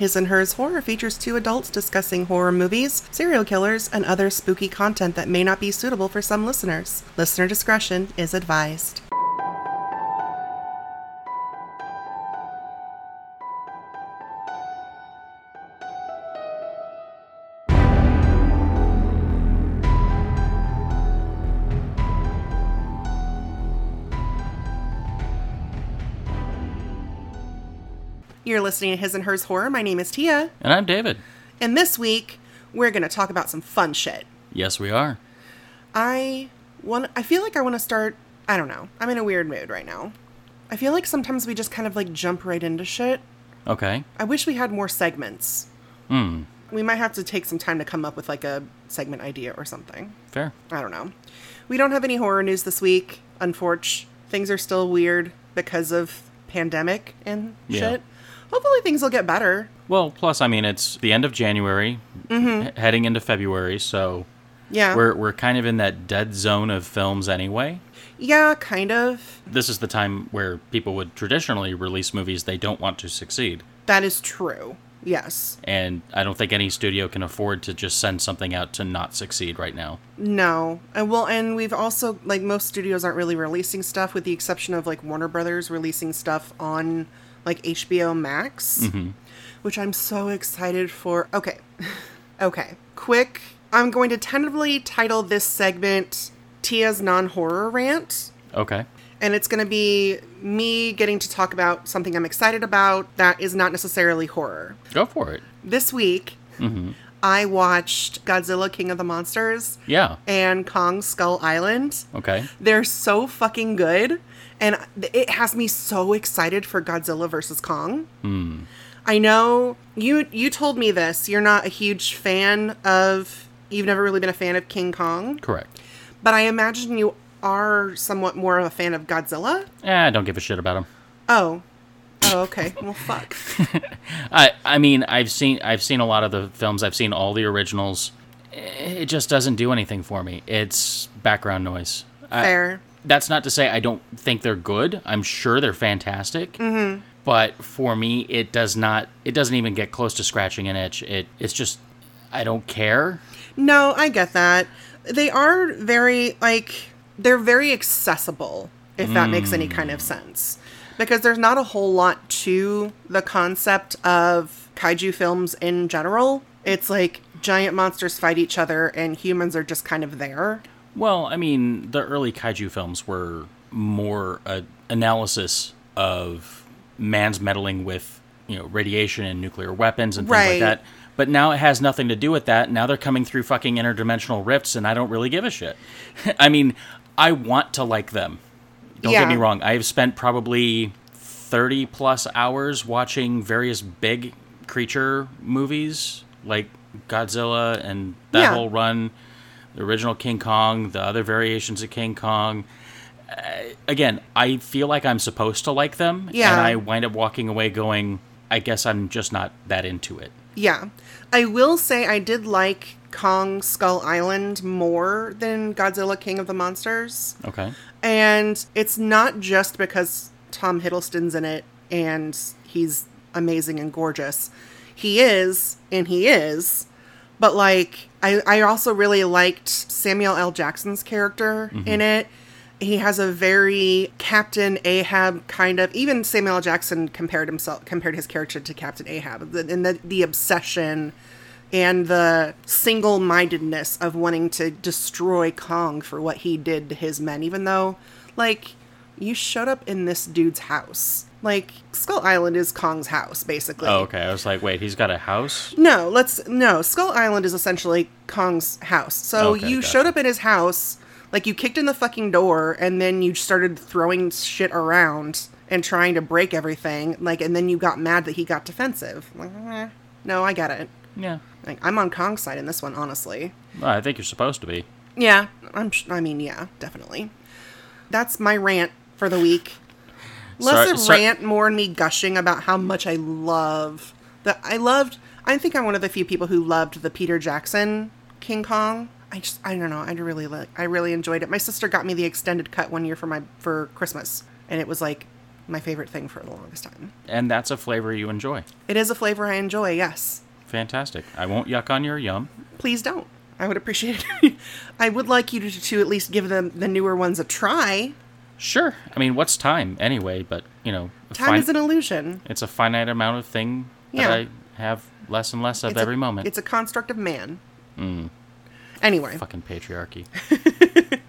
His and Hers Horror features two adults discussing horror movies, serial killers, and other spooky content that may not be suitable for some listeners. Listener discretion is advised. You're listening to His and Hers Horror. My name is Tia. And I'm David. And this week, we're going to talk about some fun shit. Yes, we are. I want I feel like I want to start, I don't know. I'm in a weird mood right now. I feel like sometimes we just kind of like jump right into shit. Okay. I wish we had more segments. Hmm. We might have to take some time to come up with like a segment idea or something. Fair. I don't know. We don't have any horror news this week, unfortunately. Things are still weird because of pandemic and Yeah. shit. Hopefully things will get better. Well, plus, I mean, it's the end of January, mm-hmm. he- heading into February, so Yeah. we're we're kind of in that dead zone of films anyway. yeah, kind of. This is the time where people would traditionally release movies they don't want to succeed, That is true. Yes. and I don't think any studio can afford to just send something out to not succeed right now. No. And well, and we've also like most studios aren't really releasing stuff with the exception of like Warner Brothers releasing stuff on like HBO Max, mm-hmm. which I'm so excited for. Okay. okay. Quick. I'm going to tentatively title this segment Tia's non-horror rant. Okay. And it's going to be me getting to talk about something I'm excited about that is not necessarily horror. Go for it. This week, mm-hmm. I watched Godzilla King of the Monsters Yeah. and Kong Skull Island. Okay. They're so fucking good. And it has me so excited for Godzilla versus Kong. I know you you told me this. You're not a huge fan of you've never really been a fan of King Kong, Correct. but I imagine you are somewhat more of a fan of Godzilla. Eh, I don't give a shit about him. Oh. Oh, okay. Well, fuck. I I mean I've seen I've seen a lot of the films. I've seen all the originals. It just doesn't do anything for me. It's background noise. Fair. That's not to say I don't think they're good. I'm sure they're fantastic. Mm-hmm. But for me, it does not. It doesn't even get close to scratching an itch. It it's just I don't care. No, I get that. They are very like they're very accessible if that makes any kind of sense. Because there's not a whole lot to the concept of kaiju films in general. It's like giant monsters fight each other and humans are just kind of there. Well, I mean, the early kaiju films were more a analysis of man's meddling with you know radiation and nuclear weapons and things Right. like that. But now it has nothing to do with that. Now they're coming through fucking interdimensional rifts, and I don't really give a shit. I mean, I want to like them. Don't get me wrong. I've spent probably 30 plus hours watching various big creature movies like Godzilla and that Yeah. whole run, the original King Kong, the other variations of King Kong. Uh, again, I feel like I'm supposed to like them, Yeah. and I wind up walking away going, I guess I'm just not that into it. Yeah. I will say I did like Kong Skull Island more than Godzilla King of the Monsters. Okay. And it's not just because Tom Hiddleston's in it and he's amazing and gorgeous. He is, and he is. But like I, I also really liked Samuel L. Jackson's character mm-hmm. in it. He has a very Captain Ahab kind of even Samuel L. Jackson compared himself compared his character to Captain Ahab. And the, the obsession and the single-mindedness of wanting to destroy Kong for what he did to his men, even though, like, you showed up in this dude's house. Like, Skull Island is Kong's house, basically. Oh, okay. I was like, wait, he's got a house? No, let's no. Skull Island is essentially Kong's house. So Okay, you gotcha. showed up in his house, like you kicked in the fucking door, and then you started throwing shit around and trying to break everything. Like, and then you got mad that he got defensive. Like, eh, no, I get it. Yeah. Like, I'm on Kong's side in this one, honestly. Well, I think you're supposed to be. Yeah, I'm. I mean, yeah, definitely. That's my rant for the week. Less Sorry- a sorry- rant, more in me gushing about how much I love that I loved. I think I'm one of the few people who loved the Peter Jackson King Kong. I just. I don't know. I really like. I really enjoyed it. My sister got me the extended cut one year for my for Christmas, and it was like my favorite thing for the longest time. And that's a flavor you enjoy. It is a flavor I enjoy, yes. Fantastic. I won't yuck on your yum. Please don't. I would appreciate it. I would like you to, to at least give them the newer ones a try. Sure. I mean, what's time anyway? But you know, Time fin- is an illusion. it's a finite amount of thing Yeah. that I have less and less of It's every a, moment. It's a construct of man. Mm. Anyway, fucking patriarchy.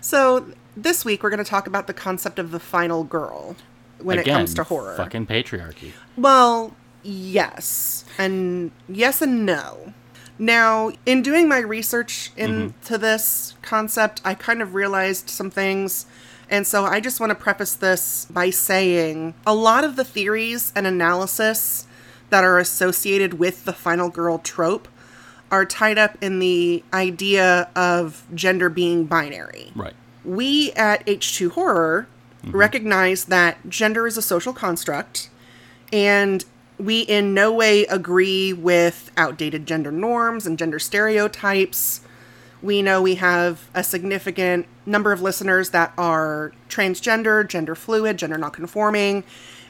so this week we're going to talk about the concept of the final girl when Again, it comes to horror. Fucking patriarchy. Well, yes. And yes and no. Now, in doing my research mm-hmm. into this concept, I kind of realized some things. And so I just want to preface this by saying a lot of the theories and analysis that are associated with the final girl trope are tied up in the idea of gender being binary Right. we at H2 Horror mm-hmm. recognize that gender is a social construct, and we in no way agree with outdated gender norms and gender stereotypes. We know we have a significant number of listeners that are transgender, gender fluid, gender nonconforming.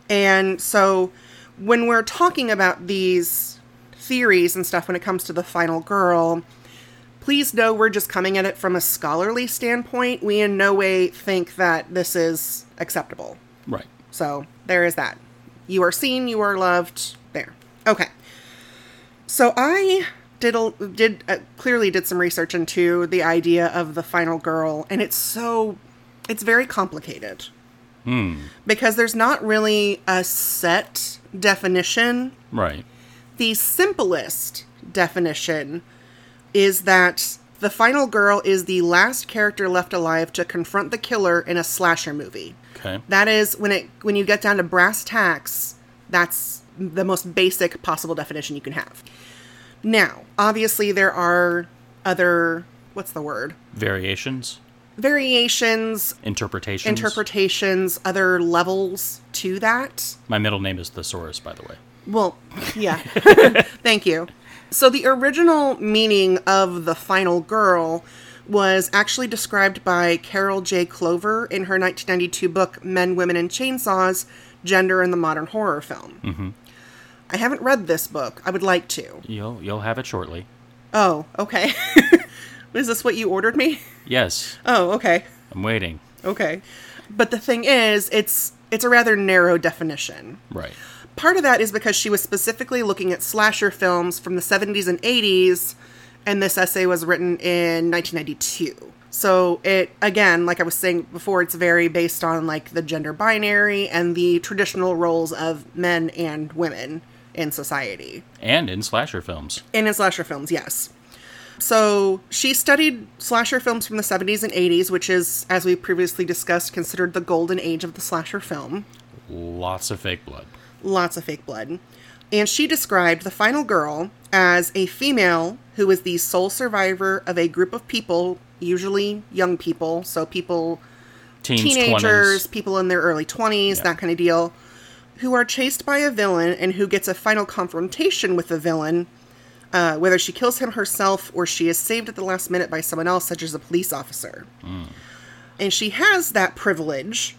And so when we're talking about these theories and stuff when it comes to the final girl, please know we're just coming at it from a scholarly standpoint. We in no way think that this is acceptable. Right. So there is that. You are seen, you are loved. There. Okay. So I did a, did uh, clearly did some research into the idea of the final girl, and it's so it's very complicated because there's not really a set definition Right. the simplest definition is that the final girl is the last character left alive to confront the killer in a slasher movie. Okay. That is when it when you get down to brass tacks, that's the most basic possible definition you can have. Now, obviously there are other what's the word? Variations, Variations, interpretations. interpretations, other levels to that. My middle name is Thesaurus, by the way. Well, yeah. Thank you. So, the original meaning of the final girl was actually described by Carol J. Clover in her 1992 book, Men, Women, and Chainsaws Gender in the Modern Horror Film. Mm-hmm. I haven't read this book. I would like to. You'll you'll have it shortly. Oh, okay. Is this what you ordered me? Yes, Oh, okay. I'm waiting. Okay. But the thing is, it's it's a rather narrow definition. Right. Part of that is because she was specifically looking at slasher films from the 70s and 80s, and this essay was written in 1992. So it, again, like I was saying before, it's very based on like the gender binary and the traditional roles of men and women in society. And in slasher films. And in slasher films, yes. So she studied slasher films from the 70s and 80s, which is, as we previously discussed, considered the golden age of the slasher film. Lots of fake blood. lots of fake blood. And she described the final girl as a female who is the sole survivor of a group of people, usually young people, so people, Teens, teenagers, 20s. people in their early 20s, Yeah. that kind of deal, who are chased by a villain and who gets a final confrontation with the villain, uh, whether she kills him herself or she is saved at the last minute by someone else, such as a police officer. And she has that privilege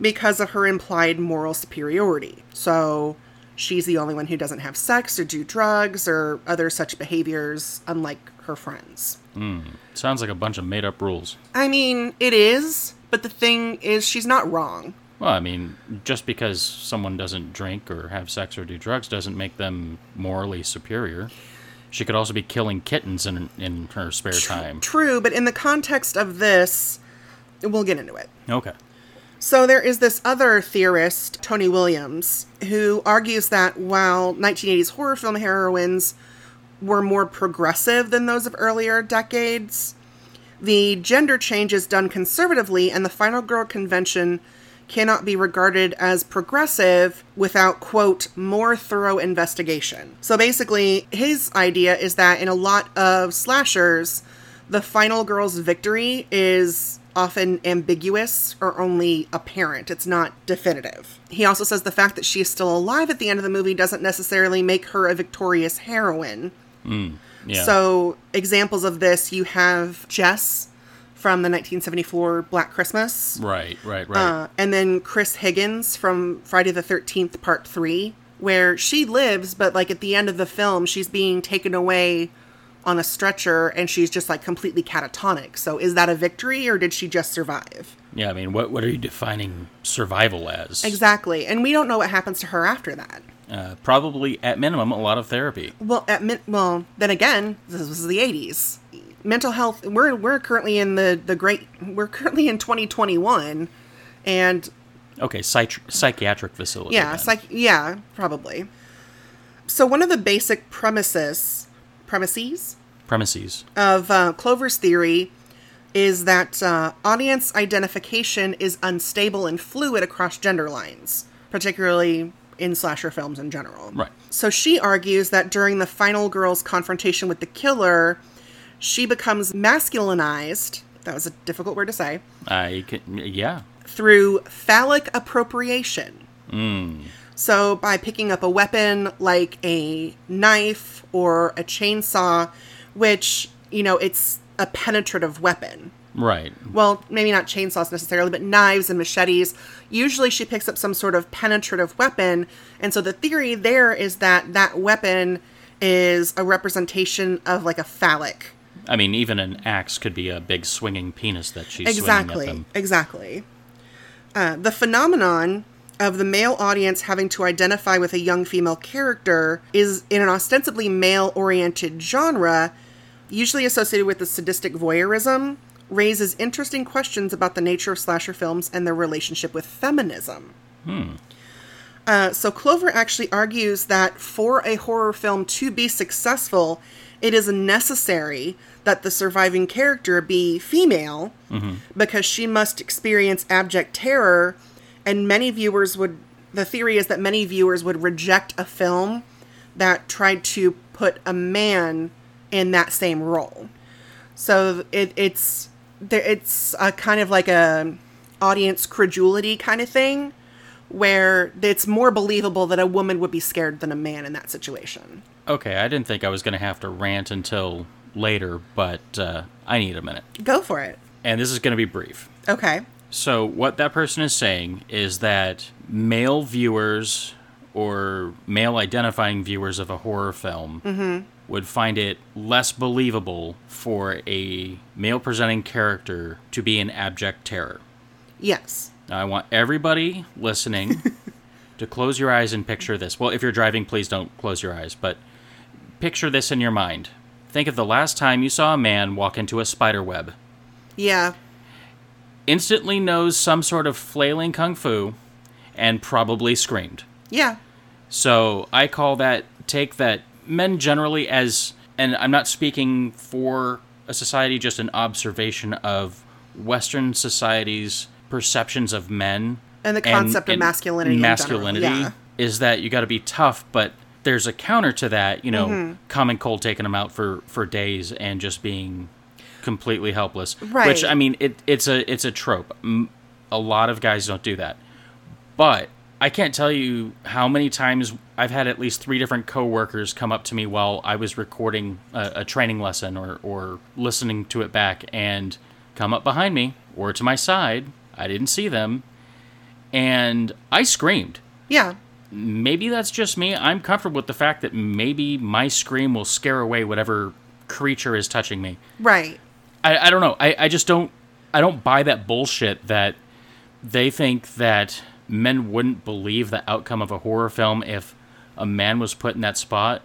because of her implied moral superiority. So she's the only one who doesn't have sex or do drugs or other such behaviors, unlike her friends. Sounds like a bunch of made up rules. I mean, it is, but the thing is, she's not wrong. Well, I mean, just because someone doesn't drink or have sex or do drugs doesn't make them morally superior. She could also be killing kittens in in her spare time. True, but in the context of this, we'll get into it. Okay. So there is this other theorist, Tony Williams, who argues that while 1980s horror film heroines were more progressive than those of earlier decades, the gender change is done conservatively and the final girl convention cannot be regarded as progressive without quote more thorough investigation. So basically his idea is that in a lot of slashers the final girl's victory is often ambiguous or only apparent. It's not definitive. He also says the fact that she is still alive at the end of the movie doesn't necessarily make her a victorious heroine. Hmm, yeah. So, examples of this you have Jess from the 1974 Black Christmas. Right, right, right. Uh, and then Chris Higgins from Friday the 13th, Part 3, where she lives, but like at the end of the film, she's being taken away on a stretcher and she's just like completely catatonic. So is that a victory or did she just survive? yeah, I mean, what what are you defining survival as? Exactly. And we don't know what happens to her after that. Uh, probably at minimum a lot of therapy. Well, at min- well, then again, this was the 80s. Mental health, we're we're currently in the the great we're currently in 2021 and Okay, psych- psychiatric facility. Yeah, psych- yeah, probably. So one of the basic premises premises premises. of uh, Clover's theory is that uh, audience identification is unstable and fluid across gender lines, particularly in slasher films in general. Right. So she argues that during the final girl's confrontation with the killer, she becomes masculinized. That was a difficult word to say. Uh, I can, yeah. through phallic appropriation. Mm. So, by picking up a weapon like a knife or a chainsaw, which, you know, it's a penetrative weapon. Right. Well, maybe not chainsaws necessarily, but knives and machetes. Usually she picks up some sort of penetrative weapon. And so the theory there is that that weapon is a representation of like a phallic. I mean, even an axe could be a big swinging penis that she's swinging exactly at them. exactly. Uh, the phenomenon of the male audience having to identify with a young female character is in an ostensibly male oriented genre usually associated with the sadistic voyeurism raises interesting questions about the nature of slasher films and their relationship with feminism. Uh, so Clover actually argues that for a horror film to be successful, it is necessary that the surviving character be female because she must experience abject terror, and many viewers would. The theory is that many viewers would reject a film that tried to put a man in that same role. So it, it's. It's a kind of like a audience credulity kind of thing, where it's more believable that a woman would be scared than a man in that situation. Okay, I didn't think I was going to have to rant until later, but uh, I need a minute. Go for it. And this is going to be brief. Okay. So, what that person is saying is that male viewers or male identifying viewers of a horror film would find it less believable for a male presenting character to be in abject terror. Yes. Now, I want everybody listening to close your eyes and picture this. Well, if you're driving, please don't close your eyes, but picture this in your mind. Think of the last time you saw a man walk into a spider web. Yeah. Instantly knows some sort of flailing kung fu and probably screamed. Yeah. So I call that take that men generally as and I'm not speaking for a society, just an observation of Western society's perceptions of men And the concept of masculinity in Masculinity yeah. is that you got to be tough, but there's a counter to that. You know, Mm-hmm. common cold taking them out for for days and just being completely helpless. Right. Which I mean, it it's a it's a trope. A lot of guys don't do that, but I can't tell you how many times I've had at least three different coworkers come up to me while I was recording a, a training lesson or, or listening to it back and come up behind me or to my side. I didn't see them. And I screamed. Yeah. Maybe that's just me. I'm comfortable with the fact that maybe my scream will scare away whatever creature is touching me. Right. I, I don't know. I, I just don't I don't buy that bullshit that they think that men wouldn't believe the outcome of a horror film if a man was put in that spot.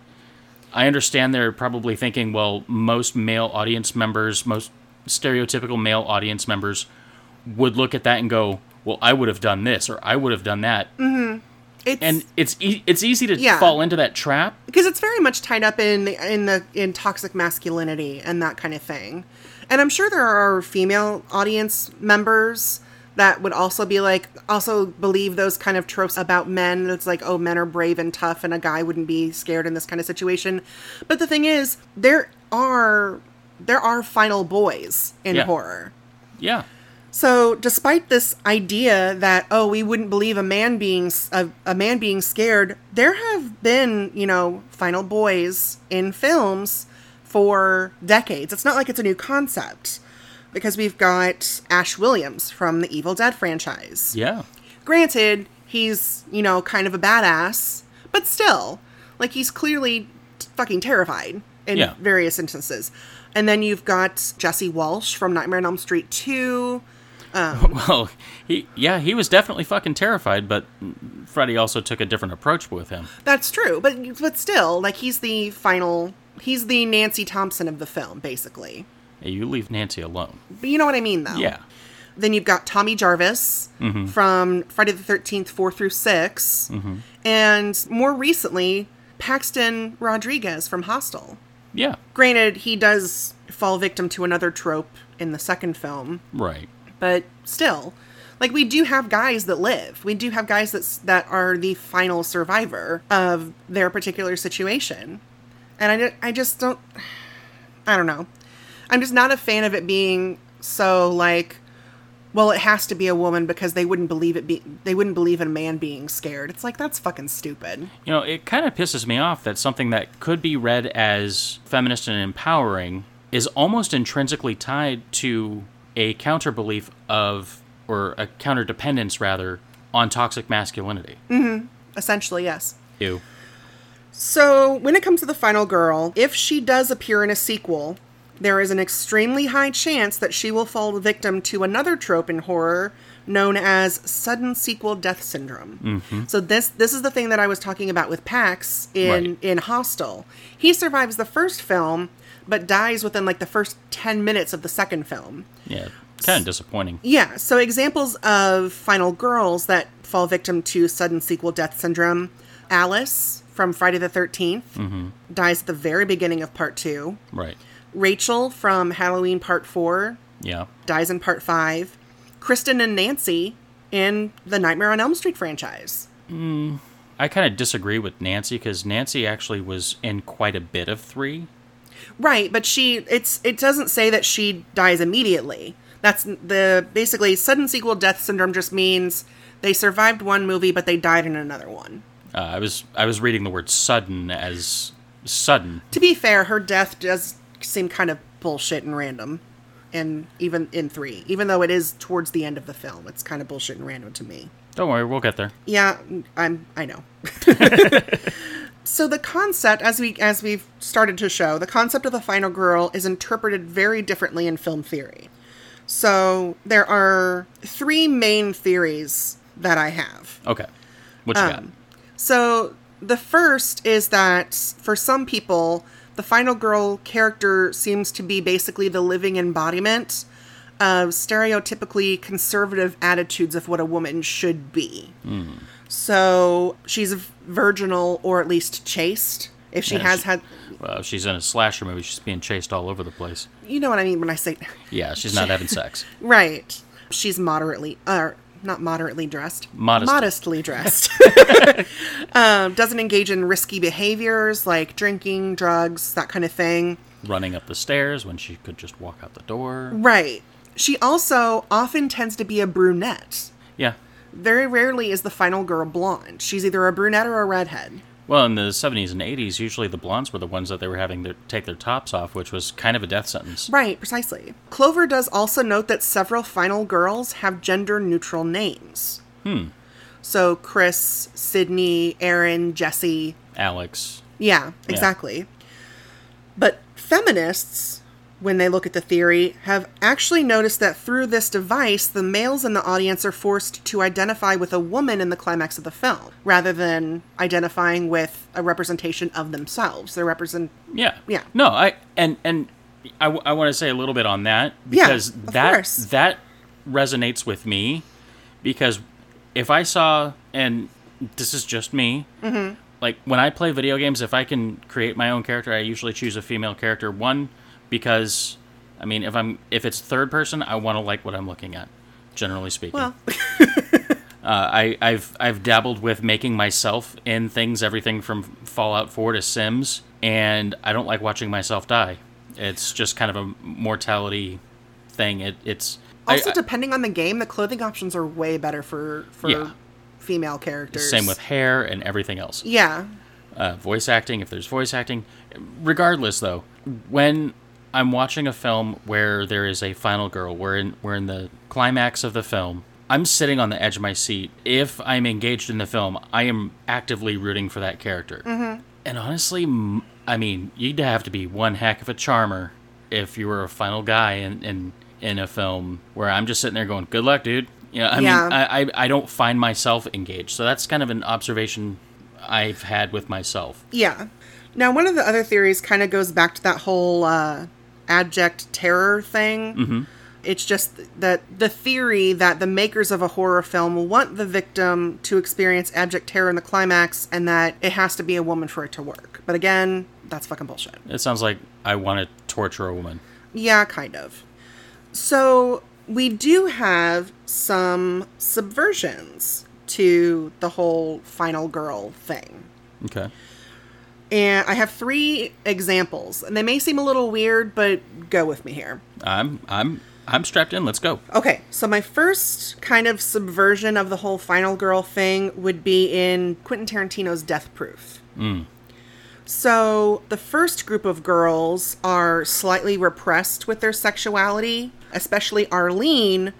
I understand they're probably thinking, well, most male audience members, most stereotypical male audience members would look at that and go, well, I would have done this or I would have done that. Mm-hmm. It's And it's e- it's easy to Yeah. fall into that trap. because it's very much tied up in the, in the in toxic masculinity and that kind of thing. And I'm sure there are female audience members that would also be like also believe those kind of tropes about men. It's like, oh, men are brave and tough and a guy wouldn't be scared in this kind of situation. But the thing is, there are there are final boys in Yeah. horror. Yeah. So, despite this idea that oh, we wouldn't believe a man being a, a man being scared, there have been you know final boys in films for decades. It's not like it's a new concept. because we've got Ash Williams from the Evil Dead franchise. Yeah. Granted, he's, you know, kind of a badass, but still, like, he's clearly t- fucking terrified in Yeah. various instances. And then you've got Jesse Walsh from Nightmare on Elm Street 2. Oh. Well, he yeah, he was definitely fucking terrified, but Freddy also took a different approach with him. That's true, but but still, like he's the final he's the Nancy Thompson of the film, basically. Hey, you leave Nancy alone. But you know what I mean though. Yeah. Then you've got Tommy Jarvis mm-hmm. from Friday the 13th, 4 through 6. Mm-hmm. And more recently, Paxton Rodriguez from Hostel. Yeah. Granted, he does fall victim to another trope in the second film, Right. But still, like we do have guys that live. We do have guys that that are the final survivor of their particular situation, and I, I just don't. I don't know. I'm just not a fan of it being so like. Well, it has to be a woman because they wouldn't believe it. Be they wouldn't believe in a man being scared. It's like that's fucking stupid. You know, it kind of pisses me off that something that could be read as feminist and empowering is almost intrinsically tied to a counter belief of, or a counter dependence rather, on toxic masculinity. Mm-hmm. Essentially, yes. Ew. So, when it comes to the final girl, if she does appear in a sequel, there is an extremely high chance that she will fall victim to another trope in horror known as sudden sequel death syndrome. Mm-hmm. So this this is the thing that I was talking about with Paxton Right. in Hostel. He survives the first film but dies within like the first 10 minutes of the second film. Yeah. Kind of disappointing. Yeah, so examples of final girls that fall victim to sudden sequel death syndrome. Alice from Friday the 13th mm-hmm. dies at the very beginning of part 2. Right. Rachel from Halloween part 4 Yeah. dies in part 5. Kristen and Nancy in the Nightmare on Elm Street franchise. Mm, I kind of disagree with Nancy because Nancy actually was in quite a bit of three. Right, but she it's it doesn't say that she dies immediately. That's the basically sudden sequel death syndrome just means they survived one movie but they died in another one. Uh, I was I was reading the word sudden as sudden. To be fair, her death does seem kind of bullshit and random. And even in three, even though it is towards the end of the film, it's kind of bullshit and random to me. Don't worry, we'll get there. Yeah, I'm. I know. so the concept, as we as we've started to show, the concept of the final girl is interpreted very differently in film theory. So there are three main theories that I have. Okay. What you Um, So the first is that for some people, the final girl character seems to be basically the living embodiment of stereotypically conservative attitudes of what a woman should be. So she's virginal or at least chaste. If she Yeah, has she- had. Well, if she's in a slasher movie. She's being chased all over the place. you know what I mean when I say, Yeah, she's not having sex. right? She's moderately, uh, not moderately dressed, Modest. modestly dressed. um, doesn't engage in risky behaviors like drinking, drugs, that kind of thing. Running up the stairs when she could just walk out the door. Right. She also often tends to be a brunette. Yeah. Very rarely is the final girl blonde. She's either a brunette or a redhead. Well, in the 70s and 80s, usually the blondes were the ones that they were having to take their tops off, which was kind of a death sentence. Right, precisely. Clover does also note that several final girls have gender neutral names. Hmm. So Chris, Sydney, Aaron, Jesse. Alex. Yeah, exactly. But feminists, when they look at the theory, have actually noticed that through this device, the males in the audience are forced to identify with a woman in the climax of the film, rather than identifying with a representation of themselves. They represent. Yeah. Yeah. No, I and and I, want to say a little bit on that because of that course. that resonates with me because if I saw and this is just me, Mm-hmm. like when I play video games, if I can create my own character, I usually choose a female character. One because I mean, if I'm if it's third person, I want to like what I'm looking at. Generally speaking, Well, uh, I, I've I've dabbled with making myself in things, everything from Fallout 4 to Sims, and I don't like watching myself die. It's just kind of a mortality thing. It, it's also I- depending on the game, the clothing options are way better for for Yeah. female characters. same with hair and everything else. yeah, Uh, voice acting, if there's voice acting, regardless though, when I'm watching a film where there is a final girl. We're in we're in the climax of the film. I'm sitting on the edge of my seat. If I'm engaged in the film, I am actively rooting for that character. Mm-hmm. And honestly, I mean, you'd have to be one heck of a charmer if you were a final guy in in, in a film where I'm just sitting there going, "Good luck, dude." You know, I Yeah. mean, I, I I don't find myself engaged. So that's kind of an observation I've had with myself. Yeah. Now, one of the other theories kind of goes back to that whole uh, abject terror thing. Mm-hmm. It's just that the theory that the makers of a horror film want the victim to experience abject terror in the climax and that it has to be a woman for it to work. But again, that's fucking bullshit. It sounds like I want to torture a woman. Yeah, kind of. So we do have some subversions to the whole final girl thing. Okay. And I have three examples, and they may seem a little weird, but go with me here. I'm I'm I'm strapped in. Let's go. Okay, so my first kind of subversion of the whole final girl thing would be in Quentin Tarantino's Death Proof. Hmm. So the first group of girls are slightly repressed with their sexuality, especially Arlene,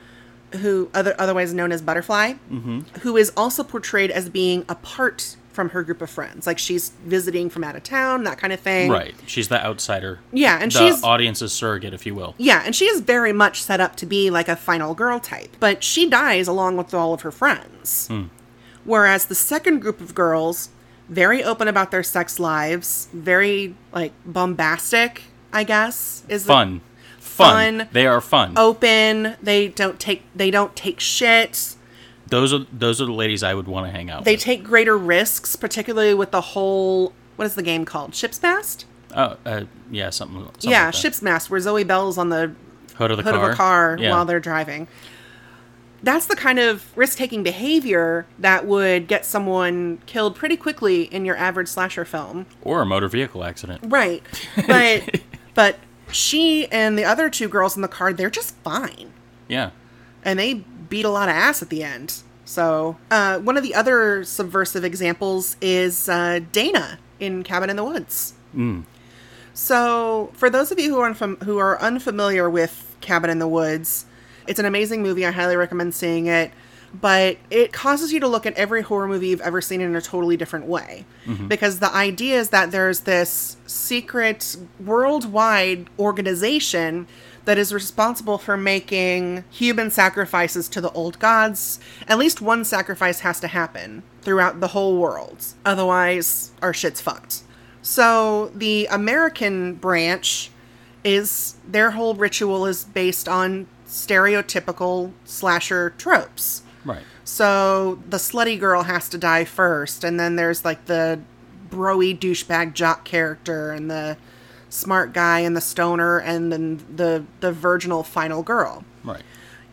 who other, otherwise known as Butterfly, mm-hmm. who is also portrayed as being apart from her group of friends. Like she's visiting from out of town, that kind of thing. Right. She's the outsider. Yeah, and the she's audience's surrogate, if you will. Yeah, and she is very much set up to be like a final girl type, but she dies along with all of her friends. Hmm. Whereas the second group of girls, very open about their sex lives, very like bombastic, I guess, is the- Fun. Fun. Fun. They are fun. open. They don't take they don't take shit. Those are those are the ladies I would want to hang out with. They with. take greater risks, particularly with the whole what is the game called? Ship's Mast? Oh, uh, yeah, something. something yeah, like that. Ship's Mast, where Zoe Bell's on the hood of the hood car. of a car Yeah. while they're driving. That's the kind of risk taking behavior that would get someone killed pretty quickly in your average slasher film. or a motor vehicle accident. Right. But but she and the other two girls in the car, they're just fine. Yeah. And they beat a lot of ass at the end. So, uh, one of the other subversive examples is uh, Dana in Cabin in the Woods. So, for those of you who are unfam- who are unfamiliar with Cabin in the Woods, it's an amazing movie. I highly recommend seeing it. But it causes you to look at every horror movie you've ever seen in a totally different way. Because the idea is that there's this secret worldwide organization that is responsible for making human sacrifices to the old gods. At least one sacrifice has to happen throughout the whole world. Otherwise, our shit's fucked. So the American branch is their whole ritual is based on stereotypical slasher tropes. Right. So the slutty girl has to die first, and then there's like the broy douchebag jock character, and the smart guy, and the stoner, and then the the virginal final girl. Right.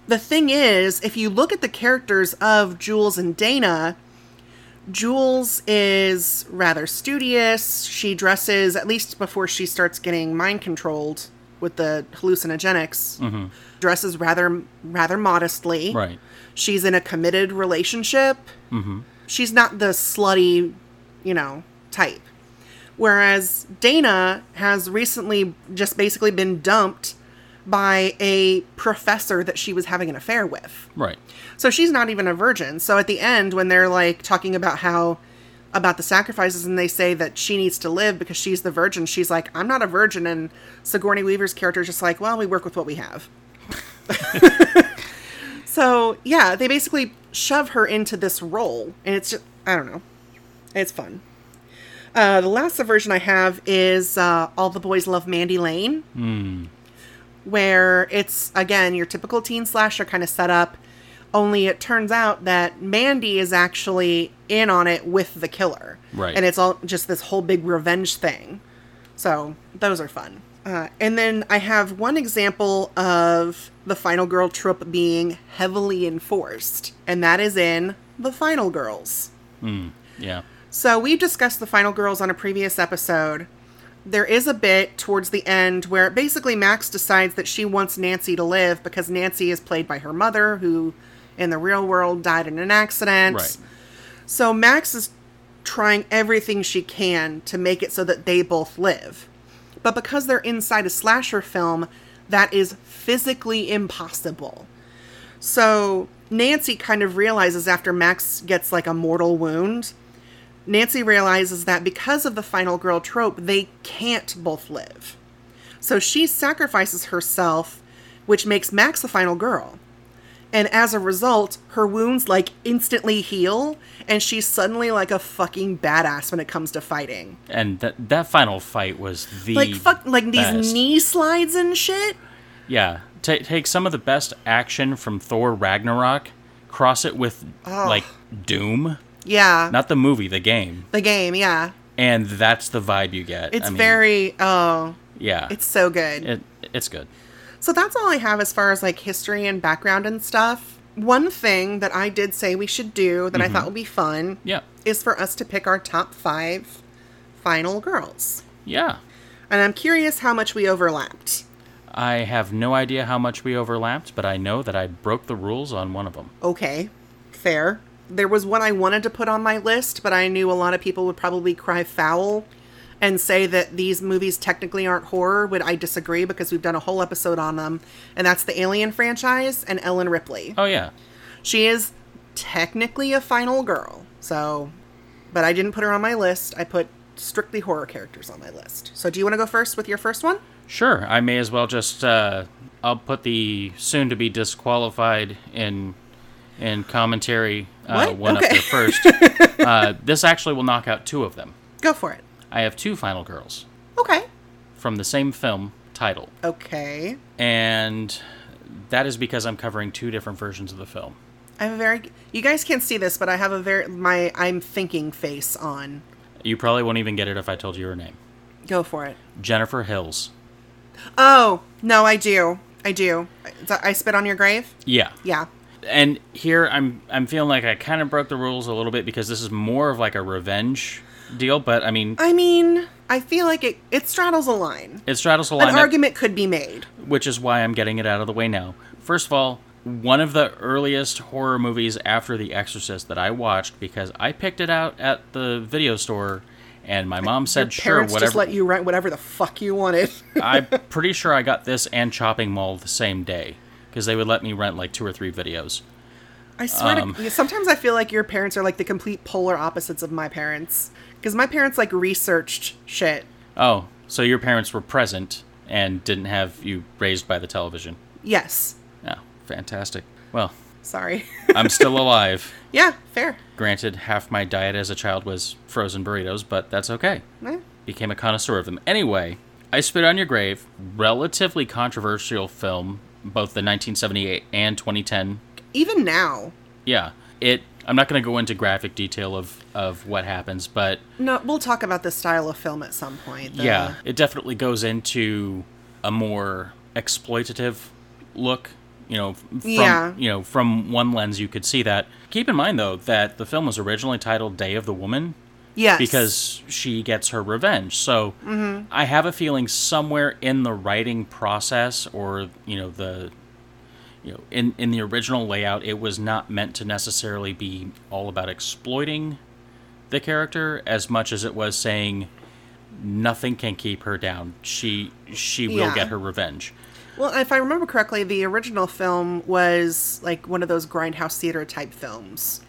The thing is, if you look at the characters of Jules and Dana, Jules is rather studious. She dresses, at least before she starts getting mind controlled with the hallucinogenics, mm-hmm. dresses rather rather modestly. Right. She's in a committed relationship. Mm-hmm. She's not the slutty, you know, type. Whereas Dana has recently just basically been dumped by a professor that she was having an affair with. Right. So she's not even a virgin. So at the end, when they're like talking about how about the sacrifices and they say that she needs to live because she's the virgin, she's like, I'm not a virgin. And Sigourney Weaver's character is just like, well, we work with what we have. so yeah, they basically shove her into this role. And it's just, I don't know. It's fun. Uh, the last subversion I have is uh, All the Boys Love Mandy Lane. Where it's again your typical teen slasher kind of setup only it turns out that mandy is actually in on it with the killer. Right. and it's all just this whole big revenge thing. So those are fun. Uh, and then i have one example of the final girl trope being heavily enforced and that is in the final girls. Yeah. So we've discussed the final girls on a previous episode. There is a bit towards the end where basically Max decides that she wants Nancy to live because Nancy is played by her mother, who in the real world died in an accident. Right. So Max is trying everything she can to make it so that they both live. But because they're inside a slasher film, that is physically impossible. So Nancy kind of realizes after Max gets like a mortal wound, Nancy realizes that because of the final girl trope, they can't both live. So she sacrifices herself, which makes Max the final girl. And as a result, her wounds like instantly heal, and she's suddenly like a fucking badass when it comes to fighting. And that that final fight was the Like fuck, like these knee slides and shit. Yeah, Ta take some of the best action from Thor Ragnarok, cross it with like Doom, Yeah, not the movie, the game, the game. Yeah, and that's the vibe you get. it's I mean, very. Oh, yeah, it's so good. it, it's good. So that's all I have as far as like history and background and stuff. One thing that I did say we should do that I mm-hmm. thought would be fun Yeah, is for us to pick our top five final girls. yeah. And I'm curious how much we overlapped. I have no idea how much we overlapped, but I know that I broke the rules on one of them. Okay, fair. There was one I wanted to put on my list, but I knew a lot of people would probably cry foul and say that these movies technically aren't horror. Would I disagree because we've done a whole episode on them, and that's the Alien franchise and Ellen Ripley. Oh yeah, She is technically a final girl, so, but I didn't put her on my list. I put strictly horror characters on my list. So, do you want to go first with your first one? sure. I may as well just uh, I'll put the soon to be disqualified in in commentary uh, one Okay. up there first. uh, this actually will knock out two of them. Go for it. I have two final girls Okay. from the same film title, Okay. and that is because I'm covering two different versions of the film. I have a very. You guys can't see this, but I have a very my I'm thinking face on. You probably won't even get it if I told you her name. Go for it. Jennifer Hills. Oh no, I do. I do. I spit on your grave. Yeah. Yeah. And here I'm I'm feeling like I kind of broke the rules a little bit because this is more of like a revenge deal, but I mean, I mean, I feel like it it straddles a line. it straddles a An line, that- argument could be made. which is why I'm getting it out of the way now. First of all, one of the earliest horror movies after The Exorcist that I watched because I picked it out at the video store and my mom said, Your "Sure, whatever." just let you rent whatever the fuck you wanted. I'm pretty sure I got this and Chopping Mall the same day because they would let me rent like two or three videos. I swear Um, to sometimes I feel like your parents are like the complete polar opposites of my parents. Because my parents like researched shit. Oh, so your parents were present and didn't have you raised by the television? Yes. Oh, fantastic. Well, Sorry. I'm still alive. yeah, fair. Granted, half my diet as a child was frozen burritos, but that's okay. Eh, Became a connoisseur of them. Anyway, I Spit on Your Grave, relatively controversial film, both the 1978 and 2010. Even now. Yeah, it. I'm not going to go into graphic detail of, of what happens, but No, we'll talk about the style of film at some point. The- yeah, it definitely goes into a more exploitative look. You know, from Yeah. you know from one lens you could see that. Keep in mind though that the film was originally titled Day of the Woman Yes. because she gets her revenge. So I have a feeling somewhere in the writing process or you know the you know in in the original layout it was not meant to necessarily be all about exploiting the character as much as it was saying nothing can keep her down. She she will Yeah. get her revenge. Well, if I remember correctly, the original film was like one of those grindhouse theater type films.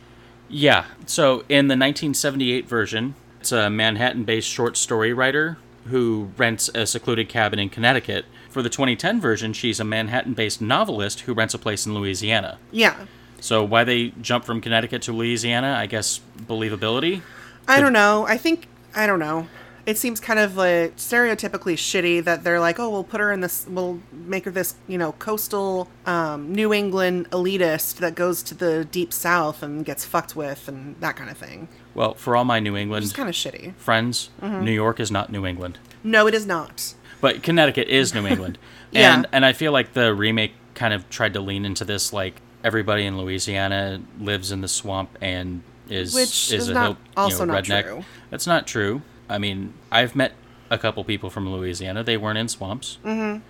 Yeah. So in the 1978 version, it's a Manhattan based short story writer who rents a secluded cabin in Connecticut. For the 2010 version, she's a Manhattan based novelist who rents a place in Louisiana. Yeah. So why they jump from Connecticut to Louisiana? I guess believability. I don't know. I think I don't know. It seems kind of like stereotypically shitty that they're like, oh, we'll put her in this, we'll make her this, you know, coastal um, New England elitist that goes to the deep south and gets fucked with and that kind of thing. Well, for all my New It's England kind of shitty. friends, Mm-hmm. New York is not New England. No, it is not. But Connecticut is New England. Yeah. And and I feel like the remake kind of tried to lean into this like everybody in Louisiana lives in the swamp and is Which is is a not- hill, also you know, not redneck. true. That's not true. I mean, I've met a couple people from Louisiana. They weren't in swamps. Mm.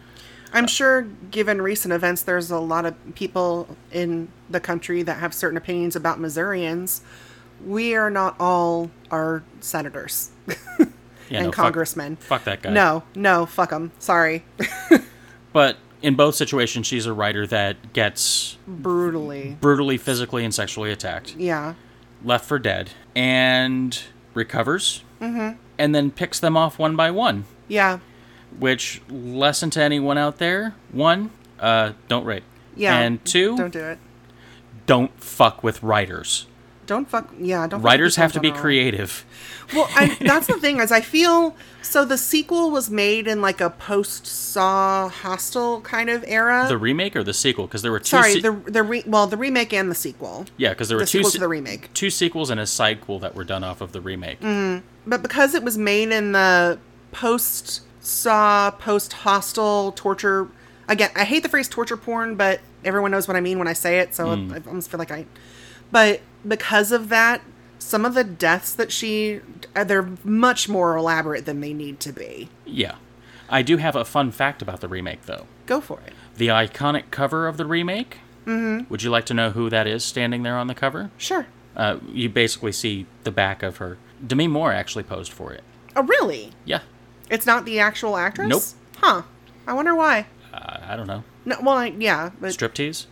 I'm sure, given recent events, there's a lot of people in the country that have certain opinions about Missourians. We are not all our senators. Yeah, and no, fuck- congressmen. Fuck that guy. No, no, fuck them. Sorry. But in both situations, she's a writer that gets Brutally. brutally, physically, and sexually attacked, Yeah. left for dead, and recovers, mm-hmm. And then picks them off one by one. Yeah. Which lesson to anyone out there: one, uh, don't rape. Yeah. And 2 Don't do it. don't fuck with writers. Don't fuck. Yeah. Don't. fuck Writers have to be creative. Well, I, that's the thing is I feel so the sequel was made in like a post Saw Hostel kind of era. The remake or the sequel? Because there were two. Sorry, se- the the re, well the remake and the sequel, yeah, because there were the two sequel se- to the remake. two sequels and a sidequel that were done off of the remake. But because it was made in the post Saw, post Hostel torture. Again, I hate the phrase torture porn, but everyone knows what I mean when I say it, so I almost feel like I. But because of that, some of the deaths that she uh, they're much more elaborate than they need to be. Yeah, I do have a fun fact about the remake though. Go for it. The iconic cover of the remake. Mm-hmm. Would you like to know who that is standing there on the cover? Sure. Uh, you basically see the back of her. Demi Moore actually posed for it. Oh, really? Yeah, It's not the actual actress? Nope. Huh. I wonder why. uh, I don't know. No, well, I, yeah, but Striptease?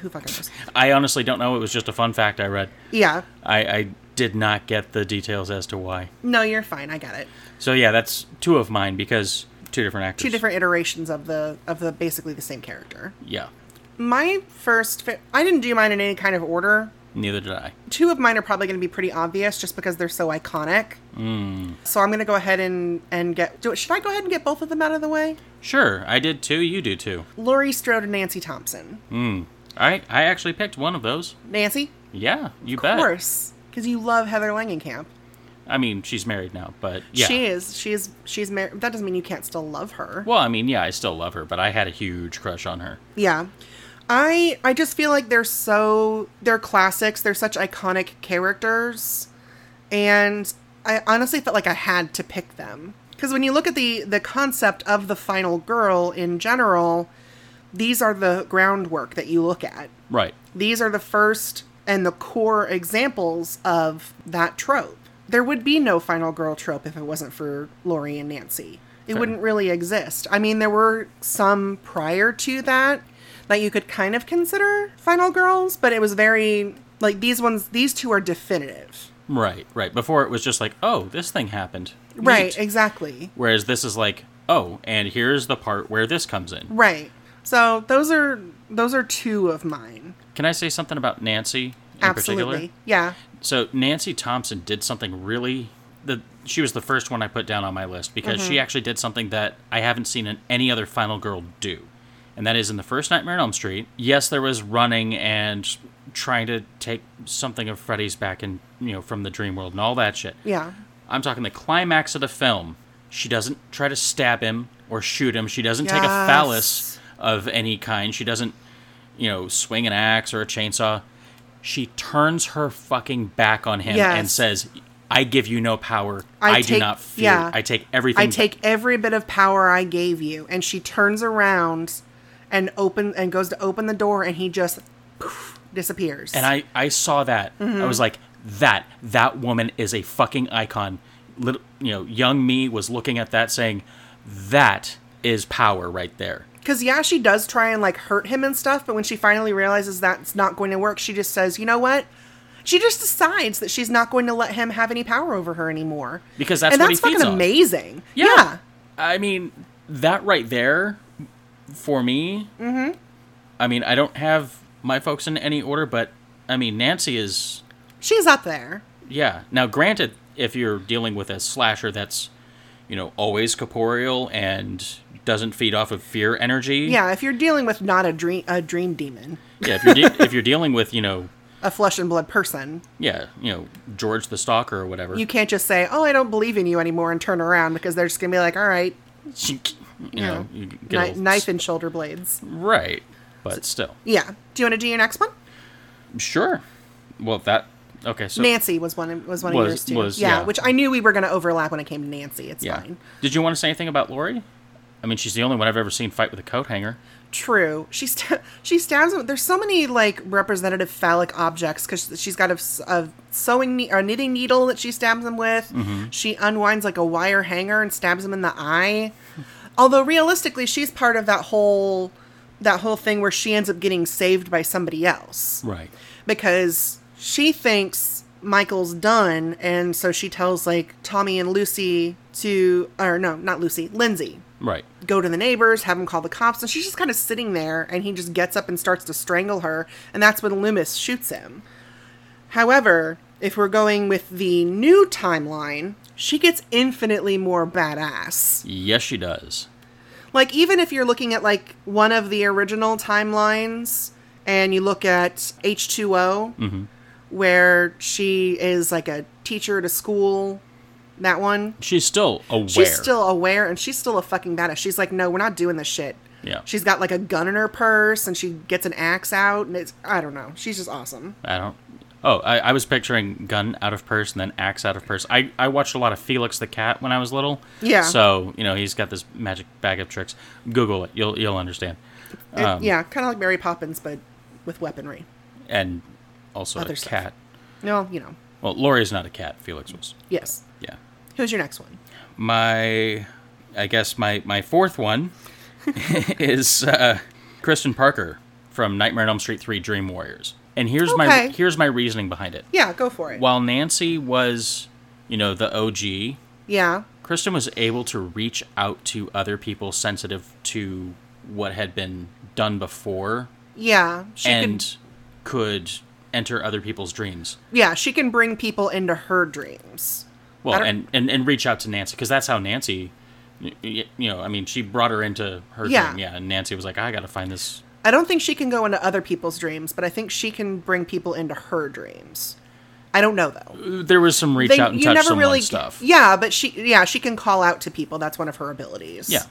who fucking knows? I honestly don't know. It was just a fun fact I read. Yeah. I, I did not get the details as to why. No, you're fine. I got it. So yeah, that's two of mine because two different actors. Two different iterations of the of the basically the same character. Yeah, My first, fa- I didn't do mine in any kind of order. Neither did I. Two of mine are probably going to be pretty obvious just because they're so iconic. Hmm. So I'm going to go ahead and and get. Do, should I go ahead and get both of them out of the way? Sure, I did too. You do too. Laurie Strode and Nancy Thompson. Hmm. I I actually picked one of those. Nancy, Yeah, you of bet. Of course, because you love Heather Langenkamp. I mean, she's married now, but yeah. She is. She is. She's married. That doesn't mean you can't still love her. Well, I mean, yeah, I still love her, but I had a huge crush on her. Yeah. I I just feel like they're so they're classics. They're such iconic characters. And I honestly felt like I had to pick them. Cuz when you look at the the concept of the final girl in general, these are the groundwork that you look at. Right. These are the first and the core examples of that trope. There would be no final girl trope if it wasn't for Laurie and Nancy. It Fair. wouldn't really exist. I mean, there were some prior to that that you could kind of consider final girls, but it was very like these ones. These two are definitive, Right. Right. Before it was just like, oh, this thing happened. right? Exactly, Whereas this is like, oh, and here's the part where this comes in. right. So those are those are two of mine. Can I say something about Nancy in Absolutely, particular? yeah. So Nancy Thompson did something really the she was the first one I put down on my list because Mm-hmm. she actually did something that I haven't seen an- any other final girl do. And that is in the first Nightmare on Elm Street. Yes, there was running and trying to take something of Freddy's back and you know, from the dream world and all that shit. Yeah. I'm talking the climax of the film. She doesn't try to stab him or shoot him. She doesn't take a phallus of any kind. She doesn't, you know, swing an axe or a chainsaw. She turns her fucking back on him and says, I give you no power. I I, do not fear. yeah. I take everything. I take every bit of power I gave you. And she turns around and open and goes to open the door and he just poof, disappears. And I, I saw that. Mm-hmm. I was like, that that woman is a fucking icon. Little, you know, young me was looking at that saying, that is power right there. Cuz yeah, she does try and like hurt him and stuff, but when she finally realizes that's not going to work, she just says, "You know what?" She just decides that she's not going to let him have any power over her anymore. Because that's and what that's he fucking on. amazing. Yeah. yeah. I mean, that right there, for me, mm-hmm. I mean, I don't have my folks in any order, but I mean, Nancy is, She's up there. yeah. Now, granted, if you're dealing with a slasher that's, you know, always corporeal and doesn't feed off of fear energy, Yeah, if you're dealing with not a dream a dream demon, yeah. If you're de- if you're dealing with, you know, a flesh and blood person, yeah, you know, George the Stalker or whatever, you can't just say, "Oh, I don't believe in you anymore," and turn around because they're just gonna be like, "All right, you know, you get kni- knife and shoulder blades." right, but still, Yeah. Do you want to do your next one? sure. Well, that okay. So Nancy was one. Was one Was- of yours too. was- yeah, yeah. which I knew we were going to overlap when it came to Nancy. It's Yeah. fine. Did you want to say anything about Laurie? I mean, she's the only one I've ever seen fight with a coat hanger. True. She st- she stabs him. There's so many like representative phallic objects because she's got a sewing ne- or knitting needle that she stabs him with. Mm-hmm. She unwinds like a wire hanger and stabs him in the eye. Although realistically, she's part of that whole that whole thing where she ends up getting saved by somebody else Right. because she thinks Michael's done, and so she tells like Tommy and Lucy to, or no, not Lucy, Lindsay, Right. go to the neighbors, have them call the cops, and she's just kind of sitting there, and he just gets up and starts to strangle her, and that's when Loomis shoots him. However, if we're going with the new timeline, she gets infinitely more badass. Yes, she does. Like even if you're looking at like one of the original timelines and you look at H2O mm-hmm. where she is like a teacher at a school that one She's still aware. she's still aware and she's still a fucking badass. She's like no, we're not doing this shit. Yeah. She's got like a gun in her purse and she gets an axe out and it's I don't know. She's just awesome. I don't. Oh, I, I was picturing gun out of purse and then axe out of purse. I, I watched a lot of Felix the Cat when I was little. Yeah. So you know he's got this magic bag of tricks. Google it. You'll you'll understand. It- Um, yeah, kind of like Mary Poppins but with weaponry. And also Other a stuff. cat. No, you know. Well, Laurie's not a cat. Felix was. Yes. Yeah. Who's your next one? My, I guess my my fourth one is uh, Kristen Parker from Nightmare on Elm Street Three: Dream Warriors. And here's my here's my reasoning behind it. Yeah, go for it. While Nancy was, you know, the OG, yeah. Kristen was able to reach out to other people sensitive to what had been done before Yeah. She and could could enter other people's dreams. Yeah, she can bring people into her dreams. Well, and, and, and reach out to Nancy because that's how Nancy, you know, I mean, she brought her into her Yeah. dream. Yeah. And Nancy was like, I got to find this. I don't think she can go into other people's dreams, but I think she can bring people into her dreams. I don't know though. There was some reach They- out and touch someone stuff. Yeah, but she yeah, she can call out to people. That's one of her abilities. Yeah.